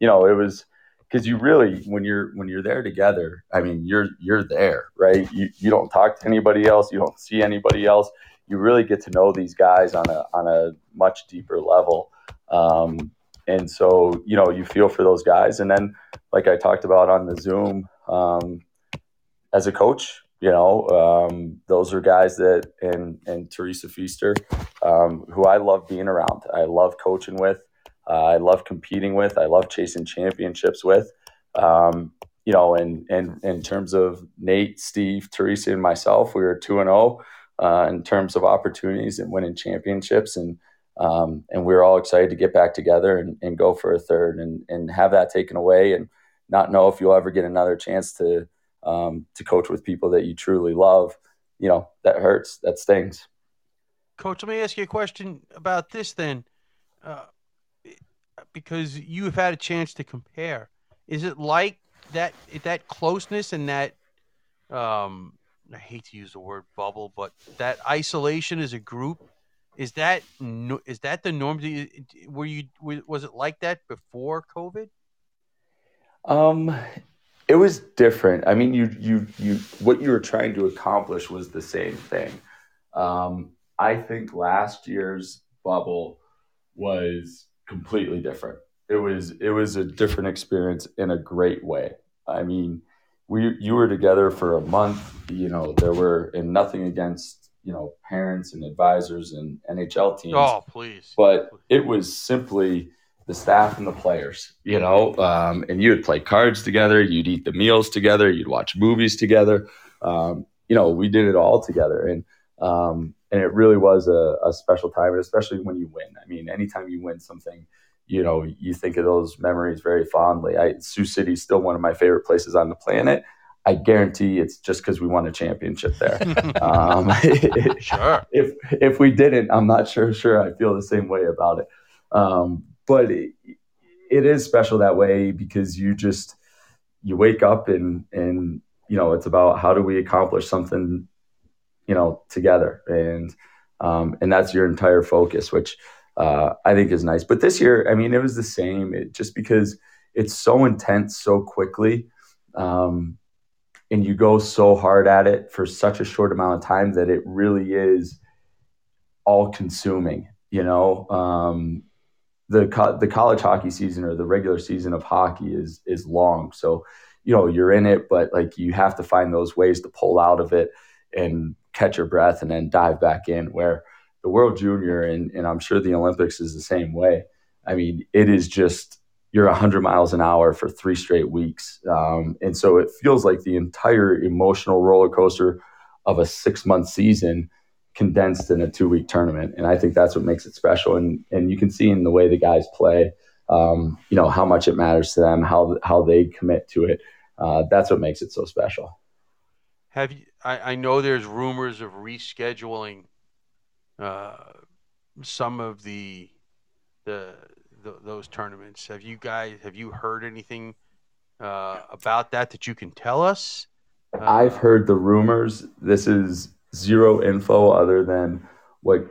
you know, it was because you really when you're when you're there together, I mean, you're you're there, right? You you don't talk to anybody else, you don't see anybody else. You really get to know these guys on a on a much deeper level. Um, and so you know you feel for those guys and then like i talked about on the zoom um, as a coach you know um, those are guys that and and Theresa Feaster um, who i love being around i love coaching with uh, i love competing with i love chasing championships with um, you know and and in terms of nate steve Theresa and myself we were 2 and 0 uh, in terms of opportunities and winning championships and um, and we are all excited to get back together and, and go for a third and, and have that taken away and not know if you'll ever get another chance to um, to coach with people that you truly love. You know that hurts. That stings. Coach, let me ask you a question about this then, uh, because you have had a chance to compare. Is it like that that closeness and that um, I hate to use the word bubble, but that isolation as a group is that is that the norm? Were you was it like that before COVID? Um, it was different. I mean, you you you what you were trying to accomplish was the same thing. Um, I think last year's bubble was completely different. It was it was a different experience in a great way. I mean, we you were together for a month. You know, there were and nothing against you know parents and advisors and NHL teams. Oh, please! But it was simply the staff and the players, you know. Um, and you would play cards together, you'd eat the meals together, you'd watch movies together. Um, you know, we did it all together, and um, and it really was a, a special time, and especially when you win. I mean, anytime you win something, you know, you think of those memories very fondly. I, Sioux City is still one of my favorite places on the planet. I guarantee it's just because we won a championship there. um, sure. If if we didn't, I'm not sure. Sure, I feel the same way about it. Um, but it, it is special that way because you just you wake up and and you know it's about how do we accomplish something you know together and um, and that's your entire focus, which uh, I think is nice. But this year, I mean, it was the same. It, just because it's so intense so quickly. Um, and you go so hard at it for such a short amount of time that it really is all consuming you know um, the co- the college hockey season or the regular season of hockey is is long so you know you're in it but like you have to find those ways to pull out of it and catch your breath and then dive back in where the world junior and, and i'm sure the olympics is the same way i mean it is just you're 100 miles an hour for three straight weeks. Um, and so it feels like the entire emotional roller coaster of a six month season condensed in a two week tournament. And I think that's what makes it special. And, and you can see in the way the guys play, um, you know, how much it matters to them, how, how they commit to it. Uh, that's what makes it so special. Have you, I, I know there's rumors of rescheduling uh, some of the, the, th- those tournaments. Have you guys have you heard anything uh, about that that you can tell us? Uh, I've heard the rumors. This is zero info other than what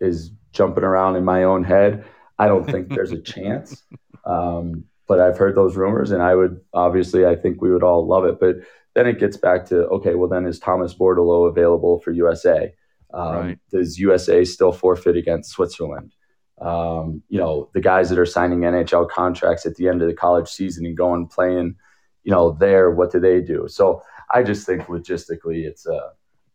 is jumping around in my own head. I don't think there's a chance. Um, but I've heard those rumors, and I would obviously, I think we would all love it. But then it gets back to okay, well, then is Thomas Bordeleau available for USA? Um, right. Does USA still forfeit against Switzerland? um, you know, the guys that are signing NHL contracts at the end of the college season and going playing, you know, there, what do they do? So I just think logistically, it's uh,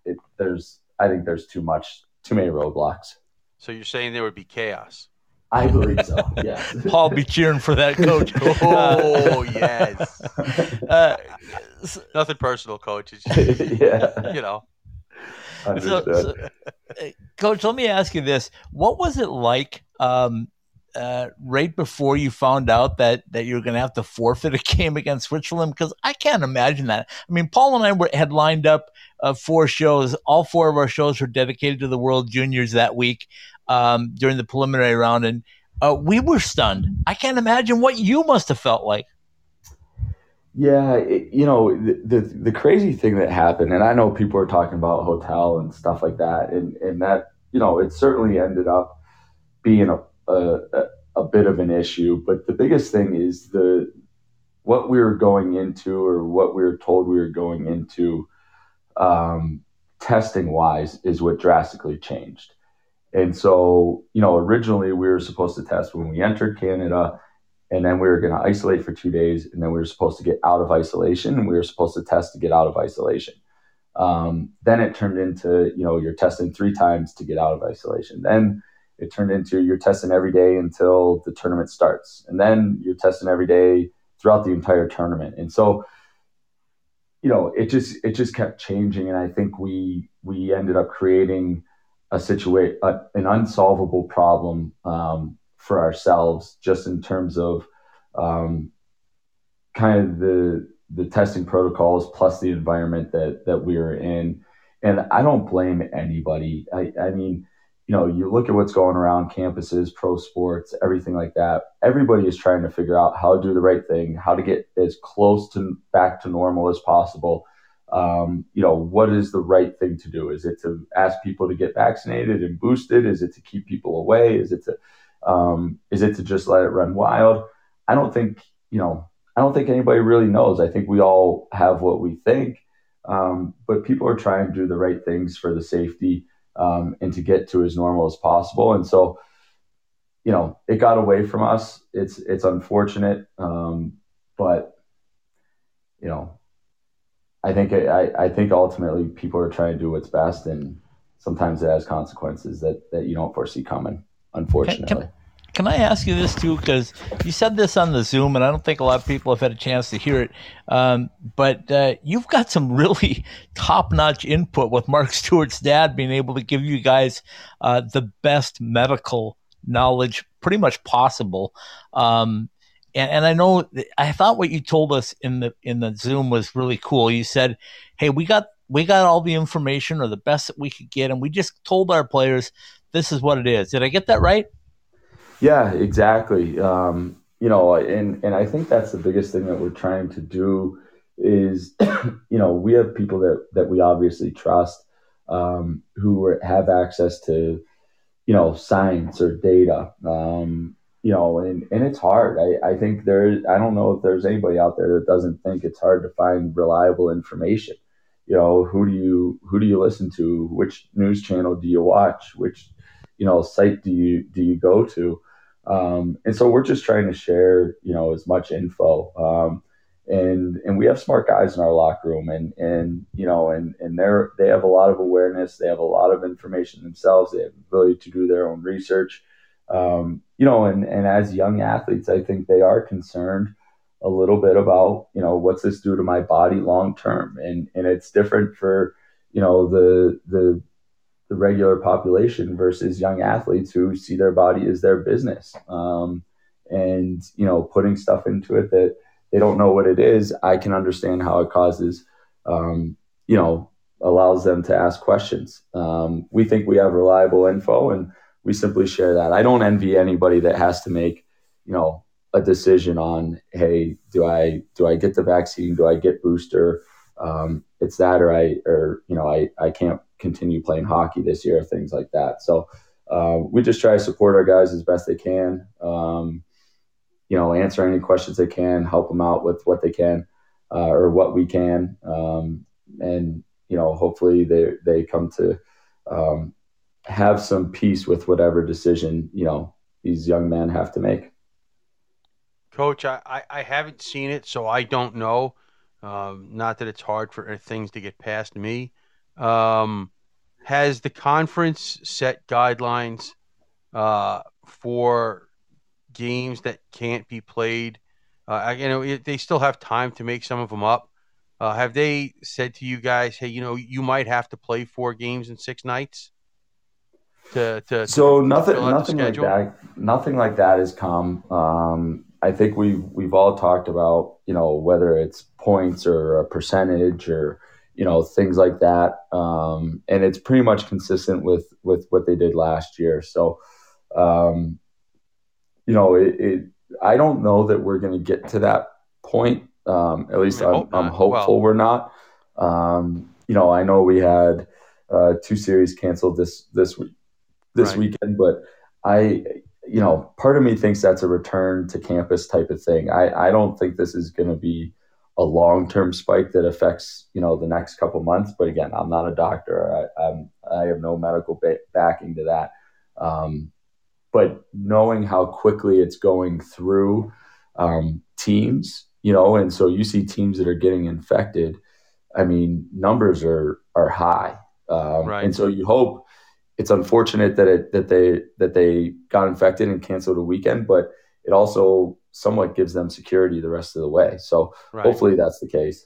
it, there's I think there's too much, too many roadblocks. So you're saying there would be chaos? I believe so. Yes. Paul be cheering for that coach. oh yes. Uh, Nothing personal, coach. Just, yeah. You know. So, so, uh, coach, let me ask you this: What was it like um, uh, right before you found out that that you're going to have to forfeit a game against Switzerland? Because I can't imagine that. I mean, Paul and I were, had lined up uh, four shows. All four of our shows were dedicated to the World Juniors that week um, during the preliminary round, and uh, we were stunned. I can't imagine what you must have felt like. Yeah, it, you know the, the the crazy thing that happened, and I know people are talking about hotel and stuff like that, and and that you know it certainly ended up being a a, a bit of an issue. But the biggest thing is the what we were going into, or what we were told we were going into, um, testing wise, is what drastically changed. And so, you know, originally we were supposed to test when we entered Canada and then we were going to isolate for two days, and then we were supposed to get out of isolation, and we were supposed to test to get out of isolation. Um, then it turned into you know you're testing three times to get out of isolation. Then it turned into you're testing every day until the tournament starts, and then you're testing every day throughout the entire tournament. And so, you know, it just it just kept changing, and I think we we ended up creating a situation, an unsolvable problem um, for ourselves, just in terms of um, kind of the the testing protocols plus the environment that that we are in. And I don't blame anybody. I, I mean, you know, you look at what's going around campuses, pro sports, everything like that. Everybody is trying to figure out how to do the right thing, how to get as close to back to normal as possible. Um, you know, what is the right thing to do? Is it to ask people to get vaccinated and boosted? Is it to keep people away? Is it to um, is it to just let it run wild? I don't think, you know, I don't think anybody really knows. I think we all have what we think, um, but people are trying to do the right things for the safety um, and to get to as normal as possible. And so, you know, it got away from us. It's it's unfortunate, um, but you know, I think I, I think ultimately people are trying to do what's best, and sometimes it has consequences that that you don't foresee coming unfortunately. Can, can, can I ask you this too? Because you said this on the Zoom, and I don't think a lot of people have had a chance to hear it. Um, but uh, you've got some really top-notch input with Mark Stewart's dad being able to give you guys uh, the best medical knowledge, pretty much possible. Um, and, and I know I thought what you told us in the in the Zoom was really cool. You said, "Hey, we got we got all the information or the best that we could get, and we just told our players this is what it is. Did I get that right? Yeah, exactly. Um, you know, and and I think that's the biggest thing that we're trying to do is, you know, we have people that that we obviously trust um, who have access to, you know, science or data. Um, you know, and, and it's hard. I, I think there, I don't know if there's anybody out there that doesn't think it's hard to find reliable information. You know, who do you, who do you listen to? Which news channel do you watch? Which you know site do you do you go to um, and so we're just trying to share you know as much info um, and and we have smart guys in our locker room and and you know and and they're they have a lot of awareness. They have a lot of information themselves. They have the ability to do their own research. Um, you know and and as young athletes i think they are concerned a little bit about you know what's this do to my body long term? And and it's different for you know the the the regular population versus young athletes who see their body as their business. Um, and, you know, putting stuff into it that they don't know what it is, I can understand how it causes, um, you know, allows them to ask questions. Um, we think we have reliable info and we simply share that. I don't envy anybody that has to make, you know, a decision on, hey, do I do I get the vaccine? Do I get booster? Um, it's that or I or you know I I can't continue playing hockey this year, things like that. So uh, we just try to support our guys as best they can. Um, you know, answer any questions they can, help them out with what they can uh, or what we can, um, and you know, hopefully they they come to um, have some peace with whatever decision you know these young men have to make. Coach, I, I, haven't seen it, so I don't know. Um, not that it's hard for things to get past me. Um, has the conference set guidelines uh, for games that can't be played? Uh, you know, they still have time to make some of them up. Uh, have they said to you guys, "Hey, you know, you might have to play four games in six nights"? To, to so to nothing, nothing like that. Nothing like that has come. Um, I think we've we've all talked about you know whether it's points or a percentage or you know things like that um, and it's pretty much consistent with with what they did last year so um, you know it, it, i don't know that we're going to get to that point Um, at least I I'm, I'm hopeful Well- we're not. Um, you know, I know we had uh, two series canceled this this week this Right. weekend, but I, you know, part of me thinks that's a return to campus type of thing. I, I don't think this is going to be a long term spike that affects you know the next couple months. But again, I'm not a doctor. I, I'm I have no medical ba- backing to that. Um, but knowing how quickly it's going through um, teams, you know, and so you see teams that are getting infected. I mean, numbers are are high, um, Right. and so you hope. It's unfortunate that it that they that they got infected and canceled a weekend, but it also somewhat gives them security the rest of the way. So Right. hopefully that's the case.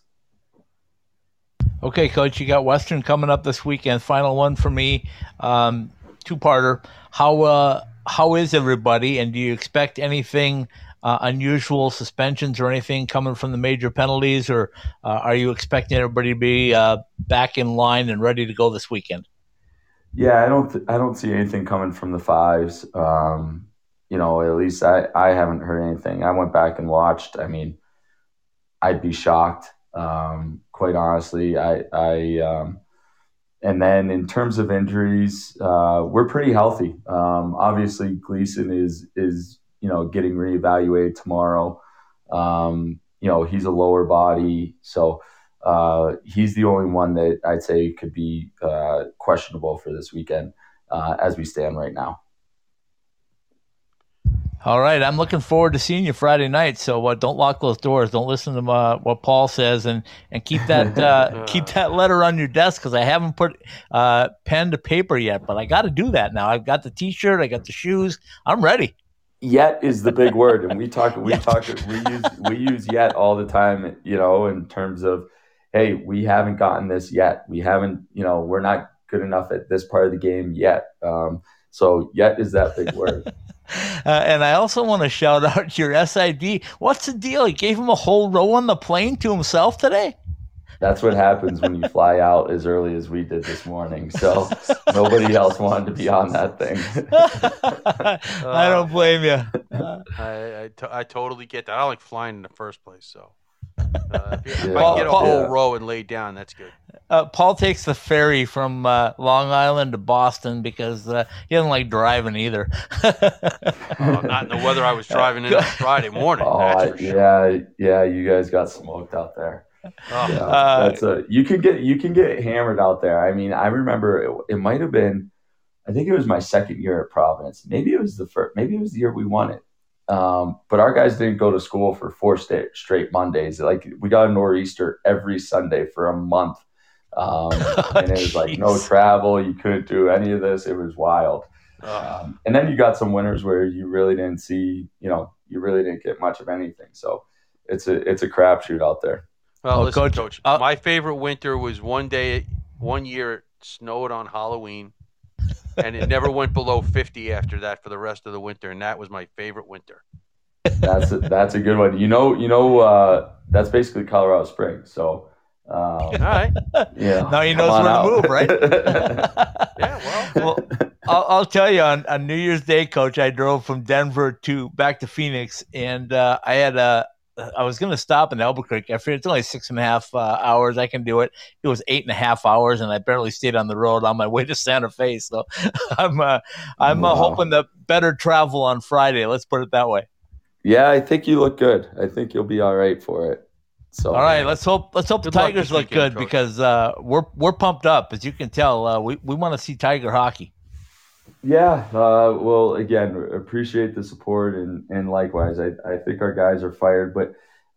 Okay, coach, you got Western coming up this weekend. Final one for me, um, two-parter. How uh, how is everybody, and do you expect anything uh, unusual, suspensions or anything coming from the major penalties, or uh, are you expecting everybody to be uh, back in line and ready to go this weekend? Yeah, I don't th- I don't see anything coming from the fives. Um, you know, at least I, I haven't heard anything. I went back and watched. I mean, I'd be shocked. Um, quite honestly, I I um, and then in terms of injuries, uh, we're pretty healthy. Um, obviously, Gleason is is you know getting reevaluated tomorrow. Um, you know, he's a lower body, so uh, he's the only one that I'd say could be uh, questionable for this weekend uh, as we stand right now. All right, I'm looking forward to seeing you Friday night. So uh, don't lock those doors. Don't listen to uh, what Paul says, and and keep that uh, keep that letter on your desk because I haven't put uh, pen to paper yet. But I got to do that now. I've got the T-shirt. I got the shoes. I'm ready. Yet is the big word, and we talk we talk we use we use yet all the time. You know, in terms of hey, we haven't gotten this yet. We haven't. You know, we're not good enough at this part of the game yet. Um, so yet is that big word. Uh, and I also want to shout out your SID. What's the deal? He gave him a whole row on the plane to himself today. That's what happens when you fly out as early as we did this morning. So nobody else wanted to be on that thing. I don't blame you. I, I, to- I totally get that. I don't like flying in the first place, so uh, if, if I Paul- can get a Paul- whole Yeah. row and lay down, that's good. uh, Paul takes the ferry from uh, Long Island to Boston because uh, he doesn't like driving either. Uh, not in the weather I was driving in on Friday morning. Oh, that's I, for sure. yeah, yeah. You guys got smoked out there. Oh, Yeah, Uh, that's a you can get you can get hammered out there. I mean, I remember it, it might have been, I think it was my second year at Providence. Maybe it was the first. Maybe it was the year we won it. Um, but our guys didn't go to school for four sta- straight Mondays. Like we got a nor'easter every Sunday for a month, um, and it was like no travel. You couldn't do any of this. It was wild. Um, and then you got some winters where you really didn't see, you know, you really didn't get much of anything. So it's a it's a crapshoot out there. Well, Oh, listen, Coach, Coach. uh, my favorite winter was one day, one year it snowed on Halloween, and it never went below 50 after that for the rest of the winter, and that was my favorite winter. That's a, that's a good one. You know, you know, uh, that's basically Colorado Springs. So, um, All right. yeah. Now he knows on where to move, right? Yeah. Well. well, I'll, I'll tell you on, on New Year's Day, Coach, I drove from Denver to back to Phoenix, and uh, I had a. I was going to stop in Albuquerque. I figured it's only six and a half uh, hours. I can do it. It was eight and a half hours, and I barely stayed on the road on my way to Santa Fe. So I'm uh, I'm uh, hoping to better travel on Friday. Let's put it that way. yeah, I think you look good. I think you'll be all right for it. So, All right, let's hope let's hope Good the Tigers look weekend, good Coach. because uh, we're we're pumped up. As you can tell, uh, we we want to see Tiger hockey. Yeah, uh, well, again, appreciate the support and and likewise, I, I think our guys are fired, but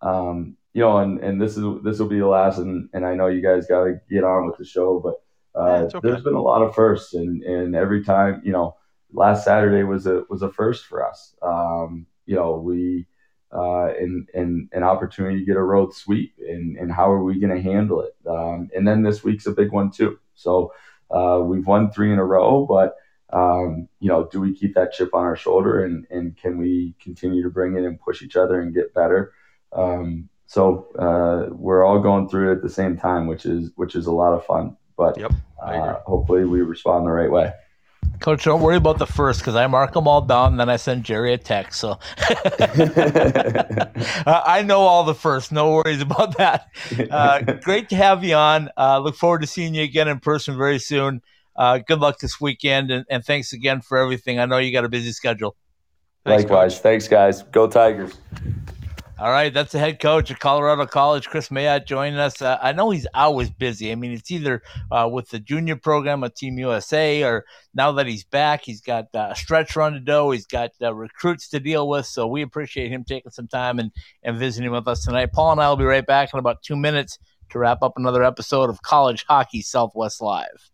um, you know, and, and this is this will be the last, and, and I know you guys got to get on with the show, but uh, Yeah, okay. there's been a lot of firsts, and and every time, you know, last Saturday was a was a first for us. Um, you know, we uh, and and an opportunity to get a road sweep, and and how are we going to handle it? Um, and then this week's a big one too. So uh, we've won three in a row, but um, you know, do we keep that chip on our shoulder and, and can we continue to bring it and push each other and get better? Um, so uh, we're all going through it at the same time, which is which is a lot of fun. But Yep, uh, hopefully we respond the right way. Coach, don't worry about the first because I mark them all down and then I send Jerry a text. So uh, I know all the first. No worries about that. Uh, great to have you on. Uh, look forward to seeing you again in person very soon. Uh, good luck this weekend and, and, thanks again for everything. I know you got a busy schedule. Thanks, Likewise. Coach. Thanks, guys. Go Tigers. All right, that's the head coach at Colorado College, Kris Mayotte, joining us. Uh, I know he's always busy. I mean, it's either uh, with the junior program at Team USA, or now that he's back, he's got uh, a stretch run to do. He's got uh, recruits to deal with. So we appreciate him taking some time and, and visiting with us tonight. Paul and I will be right back in about two minutes to wrap up another episode of College Hockey Southwest Live.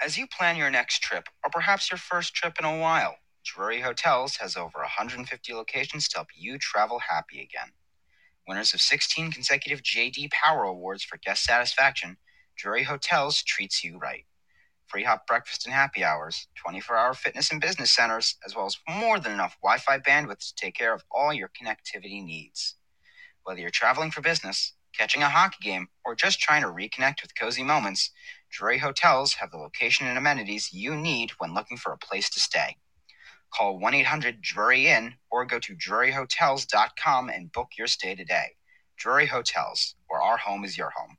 As you plan your next trip, or perhaps your first trip in a while, Drury Hotels has over 150 locations to help you travel happy again. Winners of 16 consecutive JD Power Awards for guest satisfaction, Drury Hotels treats you right. Free hot breakfast and happy hours, 24 hour fitness and business centers, as well as more than enough Wi Fi bandwidth to take care of all your connectivity needs. Whether you're traveling for business, catching a hockey game, or just trying to reconnect with cozy moments, Drury Hotels have the location and amenities you need when looking for a place to stay. Call 1 800 Drury Inn or go to druryhotels.com and book your stay today. Drury Hotels, where our home is your home.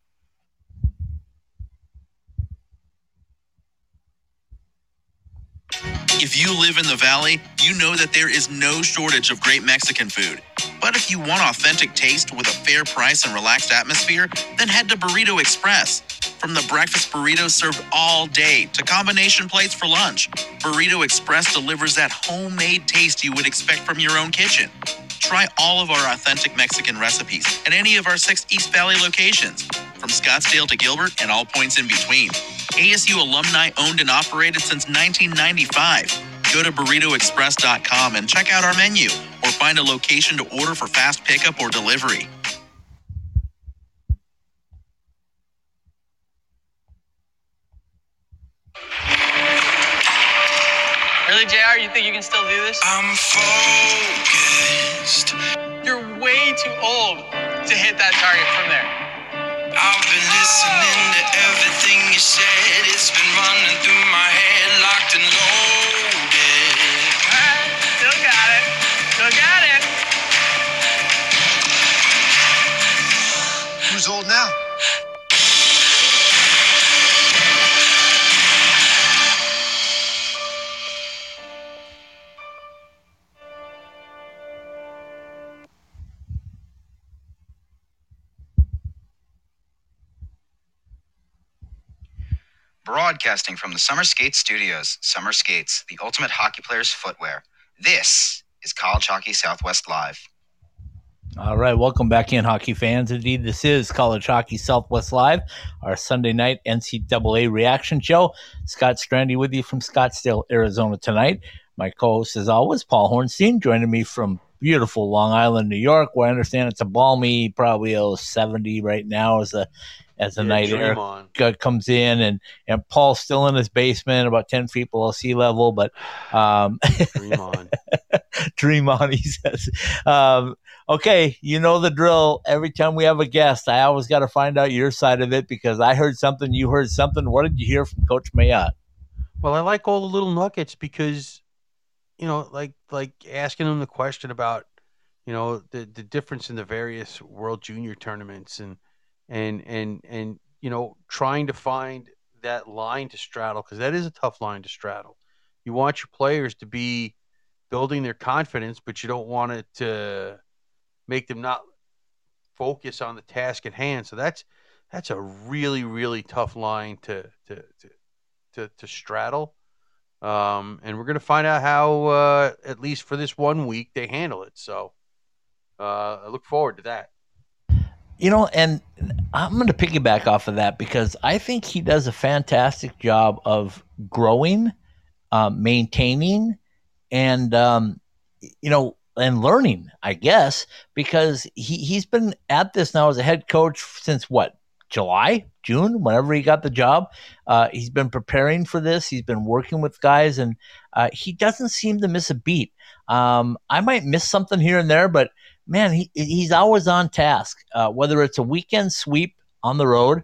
If you live in the Valley, you know that there is no shortage of great Mexican food. But if you want authentic taste with a fair price and relaxed atmosphere, then head to Burrito Express. From the breakfast burritos served all day to combination plates for lunch, Burrito Express delivers that homemade taste you would expect from your own kitchen. Try all of our authentic Mexican recipes at any of our six East Valley locations, from Scottsdale to Gilbert and all points in between. ASU alumni owned and operated since 1995. Go to burritoexpress.com and check out our menu or find a location to order for fast pickup or delivery. Really, JR? You think you can still do this? I'm focused. You're way too old to hit that target from there. I've been listening to everything you said. It's been running through my head, locked and loaded. still got it. Still got it. Who's old now? Broadcasting from the Summer Skates Studios, Summer Skates, the ultimate hockey player's footwear. This is College Hockey Southwest Live. All right, welcome back in, hockey fans. Indeed, this is College Hockey Southwest Live, our Sunday night NCAA reaction show. Scott Strandy with you from Scottsdale, Arizona tonight. My co host, as always, Paul Hornstein, joining me from beautiful Long Island, New York, where I understand it's a balmy, probably oh, 70 right now as the as the yeah, night air on. comes in, and and Paul's still in his basement, about ten feet below sea level. But um, dream on, dream on. He says, um, "Okay, you know the drill. Every time we have a guest, I always got to find out your side of it because I heard something, you heard something. What did you hear from Coach Mayotte?" Well, I like all the little nuggets because, you know, like like asking him the question about, you know, the the difference in the various World Junior tournaments and and and and you know trying to find that line to straddle because that is a tough line to straddle. You want your players to be building their confidence, but you don't want it to make them not focus on the task at hand. So that's that's a really really tough line to to to to, to straddle. Um, and we're going to find out how, uh, at least for this one week, they handle it. So uh, I look forward to that. You know, and I'm going to piggyback off of that because I think he does a fantastic job of growing, um, maintaining, and um, you know, and learning. I guess because he he's been at this now as a head coach since what July, June, whenever he got the job. Uh, he's been preparing for this. He's been working with guys, and uh, he doesn't seem to miss a beat. Um, I might miss something here and there, but man, he he's always on task. Uh, whether it's a weekend sweep on the road,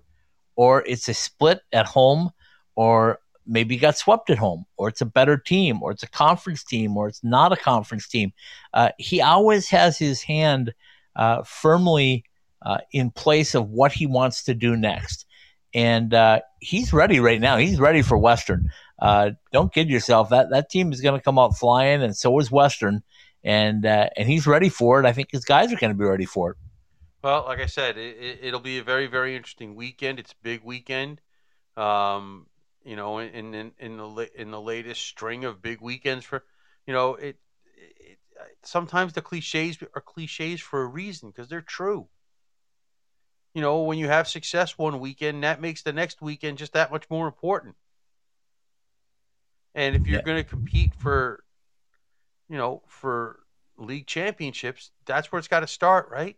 or it's a split at home, or maybe got swept at home, or it's a better team, or it's a conference team, or it's not a conference team. Uh, he always has his hand uh, firmly uh, in place of what he wants to do next. And uh, he's ready right now. He's ready for Western. Uh, don't kid yourself. That that team is going to come out flying, and so is Western. And uh, and he's ready for it. I think his guys are going to be ready for it. Well, like I said, it, will be a very, very interesting weekend. It's a big weekend. Um, you know, in, in in the in the latest string of big weekends for, you know, it, it sometimes the cliches are cliches for a reason because they're true you know, when you have success one weekend, that makes the next weekend just that much more important. And if you're yeah. going to compete for, you know, for league championships, that's where it's got to start, right?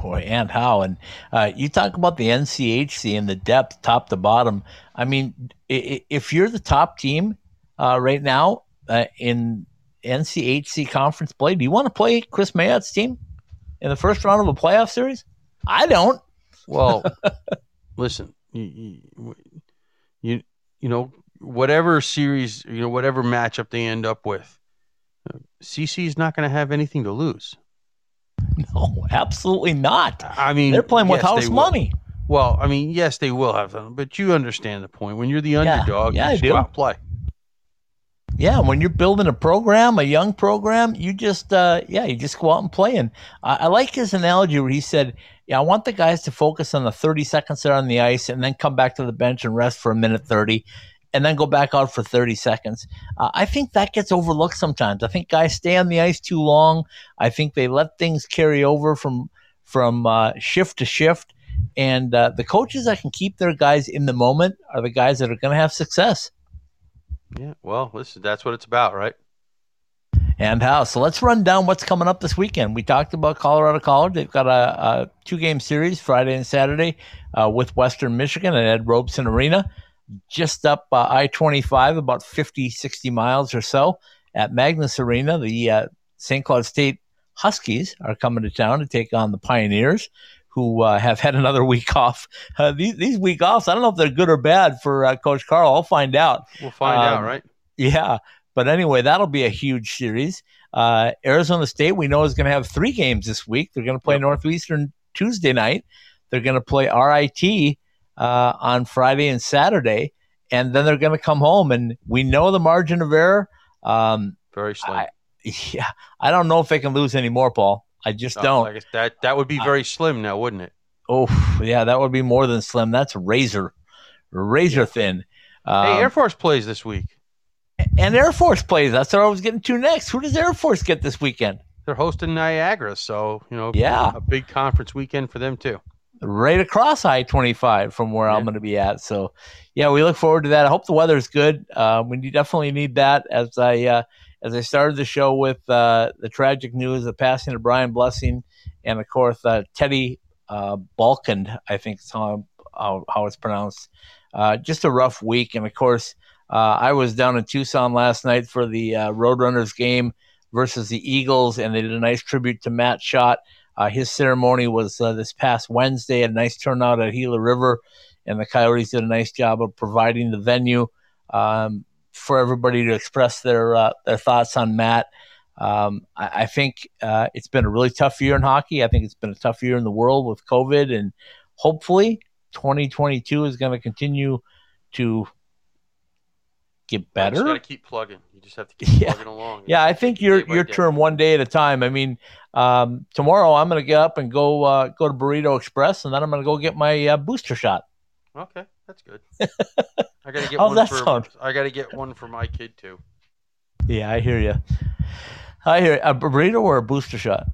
Boy, and how? And uh, you talk about the NCHC and the depth, top to bottom. I mean, if you're the top team uh, right now uh, in NCHC conference play, do you want to play Kris Mayotte's team in the first round of a playoff series? I don't. Well, listen, you, you, you know, whatever series, you know, whatever matchup they end up with, CC is not going to have anything to lose. No, absolutely not. I mean, they're playing with house money. Well, I mean, yes, they will have them, but you understand the point. When you're the underdog, yeah, yeah, you just go out and play. Yeah, when you're building a program, a young program, you just, uh, yeah, you just go out and play. And I like his analogy where he said, yeah, I want the guys to focus on the 30 seconds they're on the ice and then come back to the bench and rest for a minute 30 and then go back out for 30 seconds. Uh, I think that gets overlooked sometimes. I think guys stay on the ice too long. I think they let things carry over from from uh, shift to shift. And uh, the coaches that can keep their guys in the moment are the guys that are going to have success. Yeah, well, listen, that's what it's about, right? and how. So let's run down what's coming up this weekend. We talked about Colorado College. They've got a, a two game series Friday and Saturday uh, with Western Michigan at Ed Robson Arena, just up uh, I 25, about 50, 60 miles or so at Magnus Arena. The uh, St. Cloud State Huskies are coming to town to take on the Pioneers. Who uh, have had another week off? Uh, these these week offs, I don't know if they're good or bad for uh, Coach Carle. I'll find out. We'll find um, out, right? Yeah, but anyway, that'll be a huge series. Uh, Arizona State, we know, is going to have three games this week. They're going to play yep. Northeastern Tuesday night. They're going to play RIT uh, on Friday and Saturday, and then they're going to come home. And we know the margin of error. Um, very slim. I, yeah, I don't know if they can lose any more, Paul. I just don't. Like that that would be very slim now, wouldn't it? Oh, yeah, that would be more than slim. That's razor, razor yeah. thin. Um, hey, Air Force plays this week and Air Force plays. That's what I was getting to next. Who does Air Force get this weekend? They're hosting Niagara, so you know, yeah, a big conference weekend for them too. Right across I twenty five from where yeah. I'm going to be at. So, yeah, we look forward to that. I hope the weather's good. Uh, we definitely need that. As I uh, as I started the show with uh, the tragic news of passing of Brian Blessing, and of course uh, Teddy uh, Balkand, I think is how, how, how it's pronounced. Uh, just a rough week, and of course uh, I was down in Tucson last night for the uh, Roadrunners game versus the Eagles, and they did a nice tribute to Matt Shott. Uh, his ceremony was uh, this past Wednesday, a nice turnout at Gila River, and the Coyotes did a nice job of providing the venue um, for everybody to express their uh, their thoughts on Matt. Um, I, I, think uh, it's been a really tough year in hockey. I think it's been a tough year in the world with COVID, and hopefully 2022 is going to continue to get better. You got to keep plugging. You just have to keep yeah. plugging along. Yeah, I think your your term one day at a time. I mean, um, tomorrow I'm going to get up and go uh, go to Burrito Express, and then I'm going to go get my uh, booster shot. Okay, that's good. I got to get one for. Sound? I got to get one for my kid too. Yeah, I hear you. I hear a burrito or a booster shot.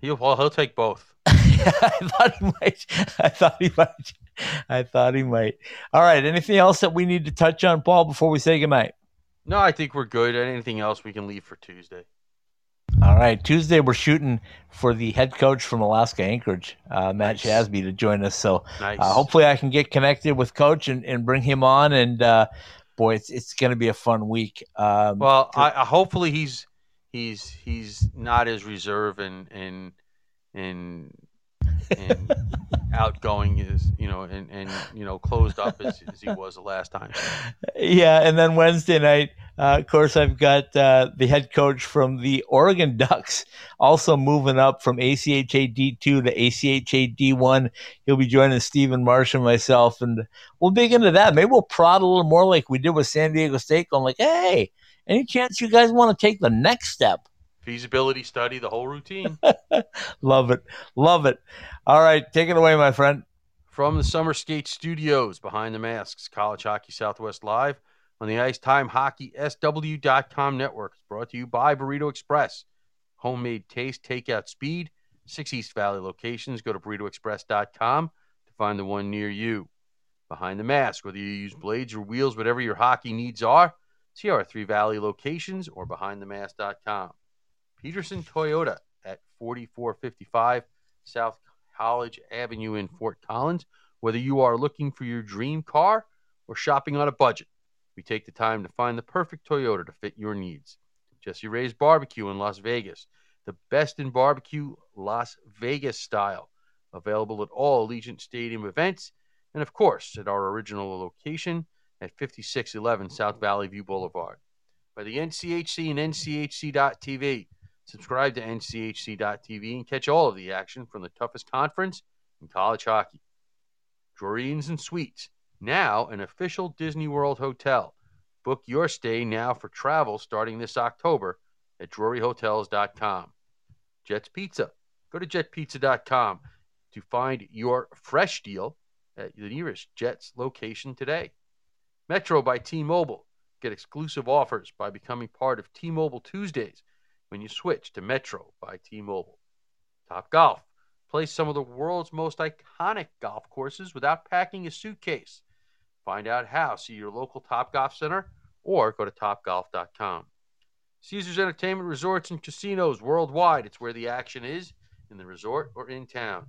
He'll well, he'll take both. I thought he might. I thought he might. I thought he might. All right. Anything else that we need to touch on, Paul, before we say goodnight? No, I think we're good. Anything else we can leave for Tuesday? All right. Tuesday, we're shooting for the head coach from Alaska Anchorage, uh, Matt Nice. Shasby, to join us. So Nice. uh, hopefully I can get connected with Coach and, and bring him on. And uh, boy, it's, it's going to be a fun week. Um, Well, I, I hopefully he's he's he's not as reserved and and and and outgoing as you know and and you know closed up as, as he was the last time. Yeah, and then Wednesday night, uh, of course, I've got uh, the head coach from the Oregon Ducks also moving up from ACHA D2 to ACHA D1. He'll be joining Stephen Marsh and myself, and we'll dig into that. Maybe we'll prod a little more like we did with San Diego State, going like, hey, any chance you guys want to take the next step? Feasibility study, the whole routine. Love it. Love it. All right, take it away, my friend. From the Summer Skate Studios, behind the masks, College Hockey Southwest Live on the Ice Time Hockey SW.com network. It's brought to you by Burrito Express. Homemade taste, takeout speed. Six East Valley locations. Go to burritoexpress.com to find the one near you. Behind the mask, whether you use blades or wheels, whatever your hockey needs are, see our three Valley locations or behindthemask.com. Peterson Toyota at 4455 South College Avenue in Fort Collins. Whether you are looking for your dream car or shopping on a budget, we take the time to find the perfect Toyota to fit your needs. Jesse Ray's Barbecue in Las Vegas, the best in barbecue Las Vegas style, available at all Allegiant Stadium events, and of course at our original location at 5611 South Valley View Boulevard. By the NCHC and NCHC.TV. Subscribe to NCHC.TV and catch all of the action from the toughest conference in college hockey. Drury-Inns and Suites, now an official Disney World hotel. Book your stay now for travel starting this October at druryhotels.com. Jets Pizza. Go to jetpizza.com to find your fresh deal at the nearest Jets location today. Metro by T-Mobile. Get exclusive offers by becoming part of T-Mobile Tuesdays when you switch to Metro by T-Mobile. Top Golf. Play some of the world's most iconic golf courses without packing a suitcase. Find out how. See your local Top Golf Center or go to topgolf.com. Caesars Entertainment Resorts and Casinos worldwide. It's where the action is in the resort or in town.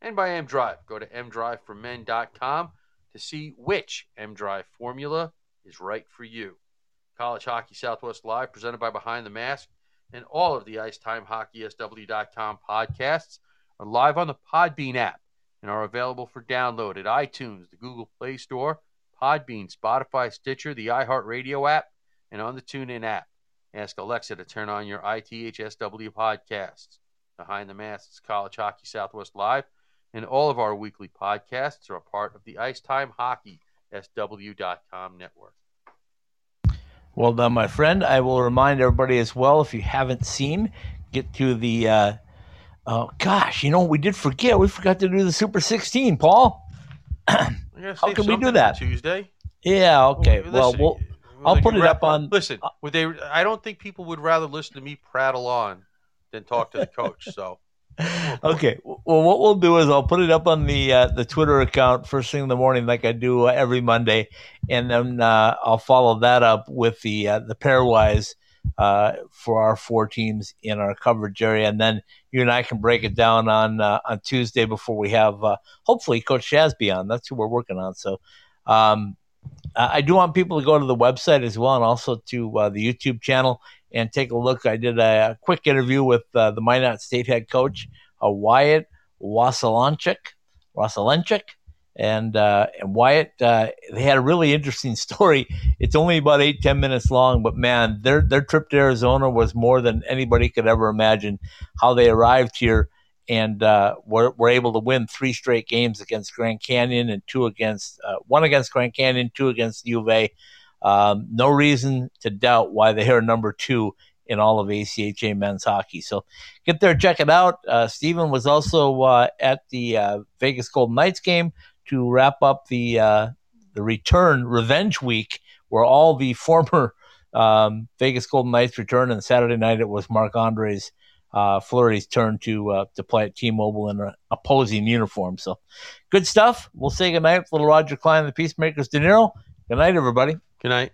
And by M Drive. Go to mdriveformen.com to see which M Drive formula is right for you. College Hockey Southwest Live, presented by Behind the Mask, and all of the Ice Time Hockey SW.com podcasts are live on the Podbean app and are available for download at iTunes, the Google Play Store, Podbean, Spotify, Stitcher, the iHeartRadio app, and on the TuneIn app. Ask Alexa to turn on your ITHSW podcasts. Behind the Masks College Hockey Southwest Live and all of our weekly podcasts are a part of the Ice Time Hockey SW.com network. Well done, my friend. I will remind everybody as well if you haven't seen, get to the. Uh, oh gosh, you know we did forget. We forgot to do the Super 16, Paul. How can we do that? Tuesday. Yeah. Okay. Well, Well, listen, we'll, Well, I'll put it up on. Listen, would they? I don't think people would rather listen to me prattle on than talk to the coach. So Okay. Well, what we'll do is I'll put it up on the uh, the Twitter account first thing in the morning, like I do uh, every Monday, and then uh, I'll follow that up with the uh, the pairwise uh, for our four teams in our coverage area, and then you and I can break it down on uh, on Tuesday before we have uh, hopefully Coach Shasby on. That's who we're working on. So. Um, I do want people to go to the website as well, and also to the YouTube channel and take a look. I did a quick interview with uh, the Minot State head coach, uh, Wyatt Wasalanchik, Wasalenchik, and uh, and Wyatt. Uh, they had a really interesting story. It's only about eight ten minutes long, but man, their their trip to Arizona was more than anybody could ever imagine. How they arrived here and uh, were, were able to win three straight games against Grand Canyon and two against uh, one against Grand Canyon, two against U of A. Um, no reason to doubt why they are number two in all of ACHA men's hockey. So get there, check it out. Uh, Stephen was also uh, at the uh, Vegas Golden Knights game to wrap up the uh, the return revenge week, where all the former um, Vegas Golden Knights returned. And Saturday night it was Marc Andre's uh, Fleury's turn to uh, to play at T-Mobile in an opposing uniform. So, good stuff. We'll say goodnight little Roger Clyne the Peacemakers. De Niro. Good night, everybody. Good night.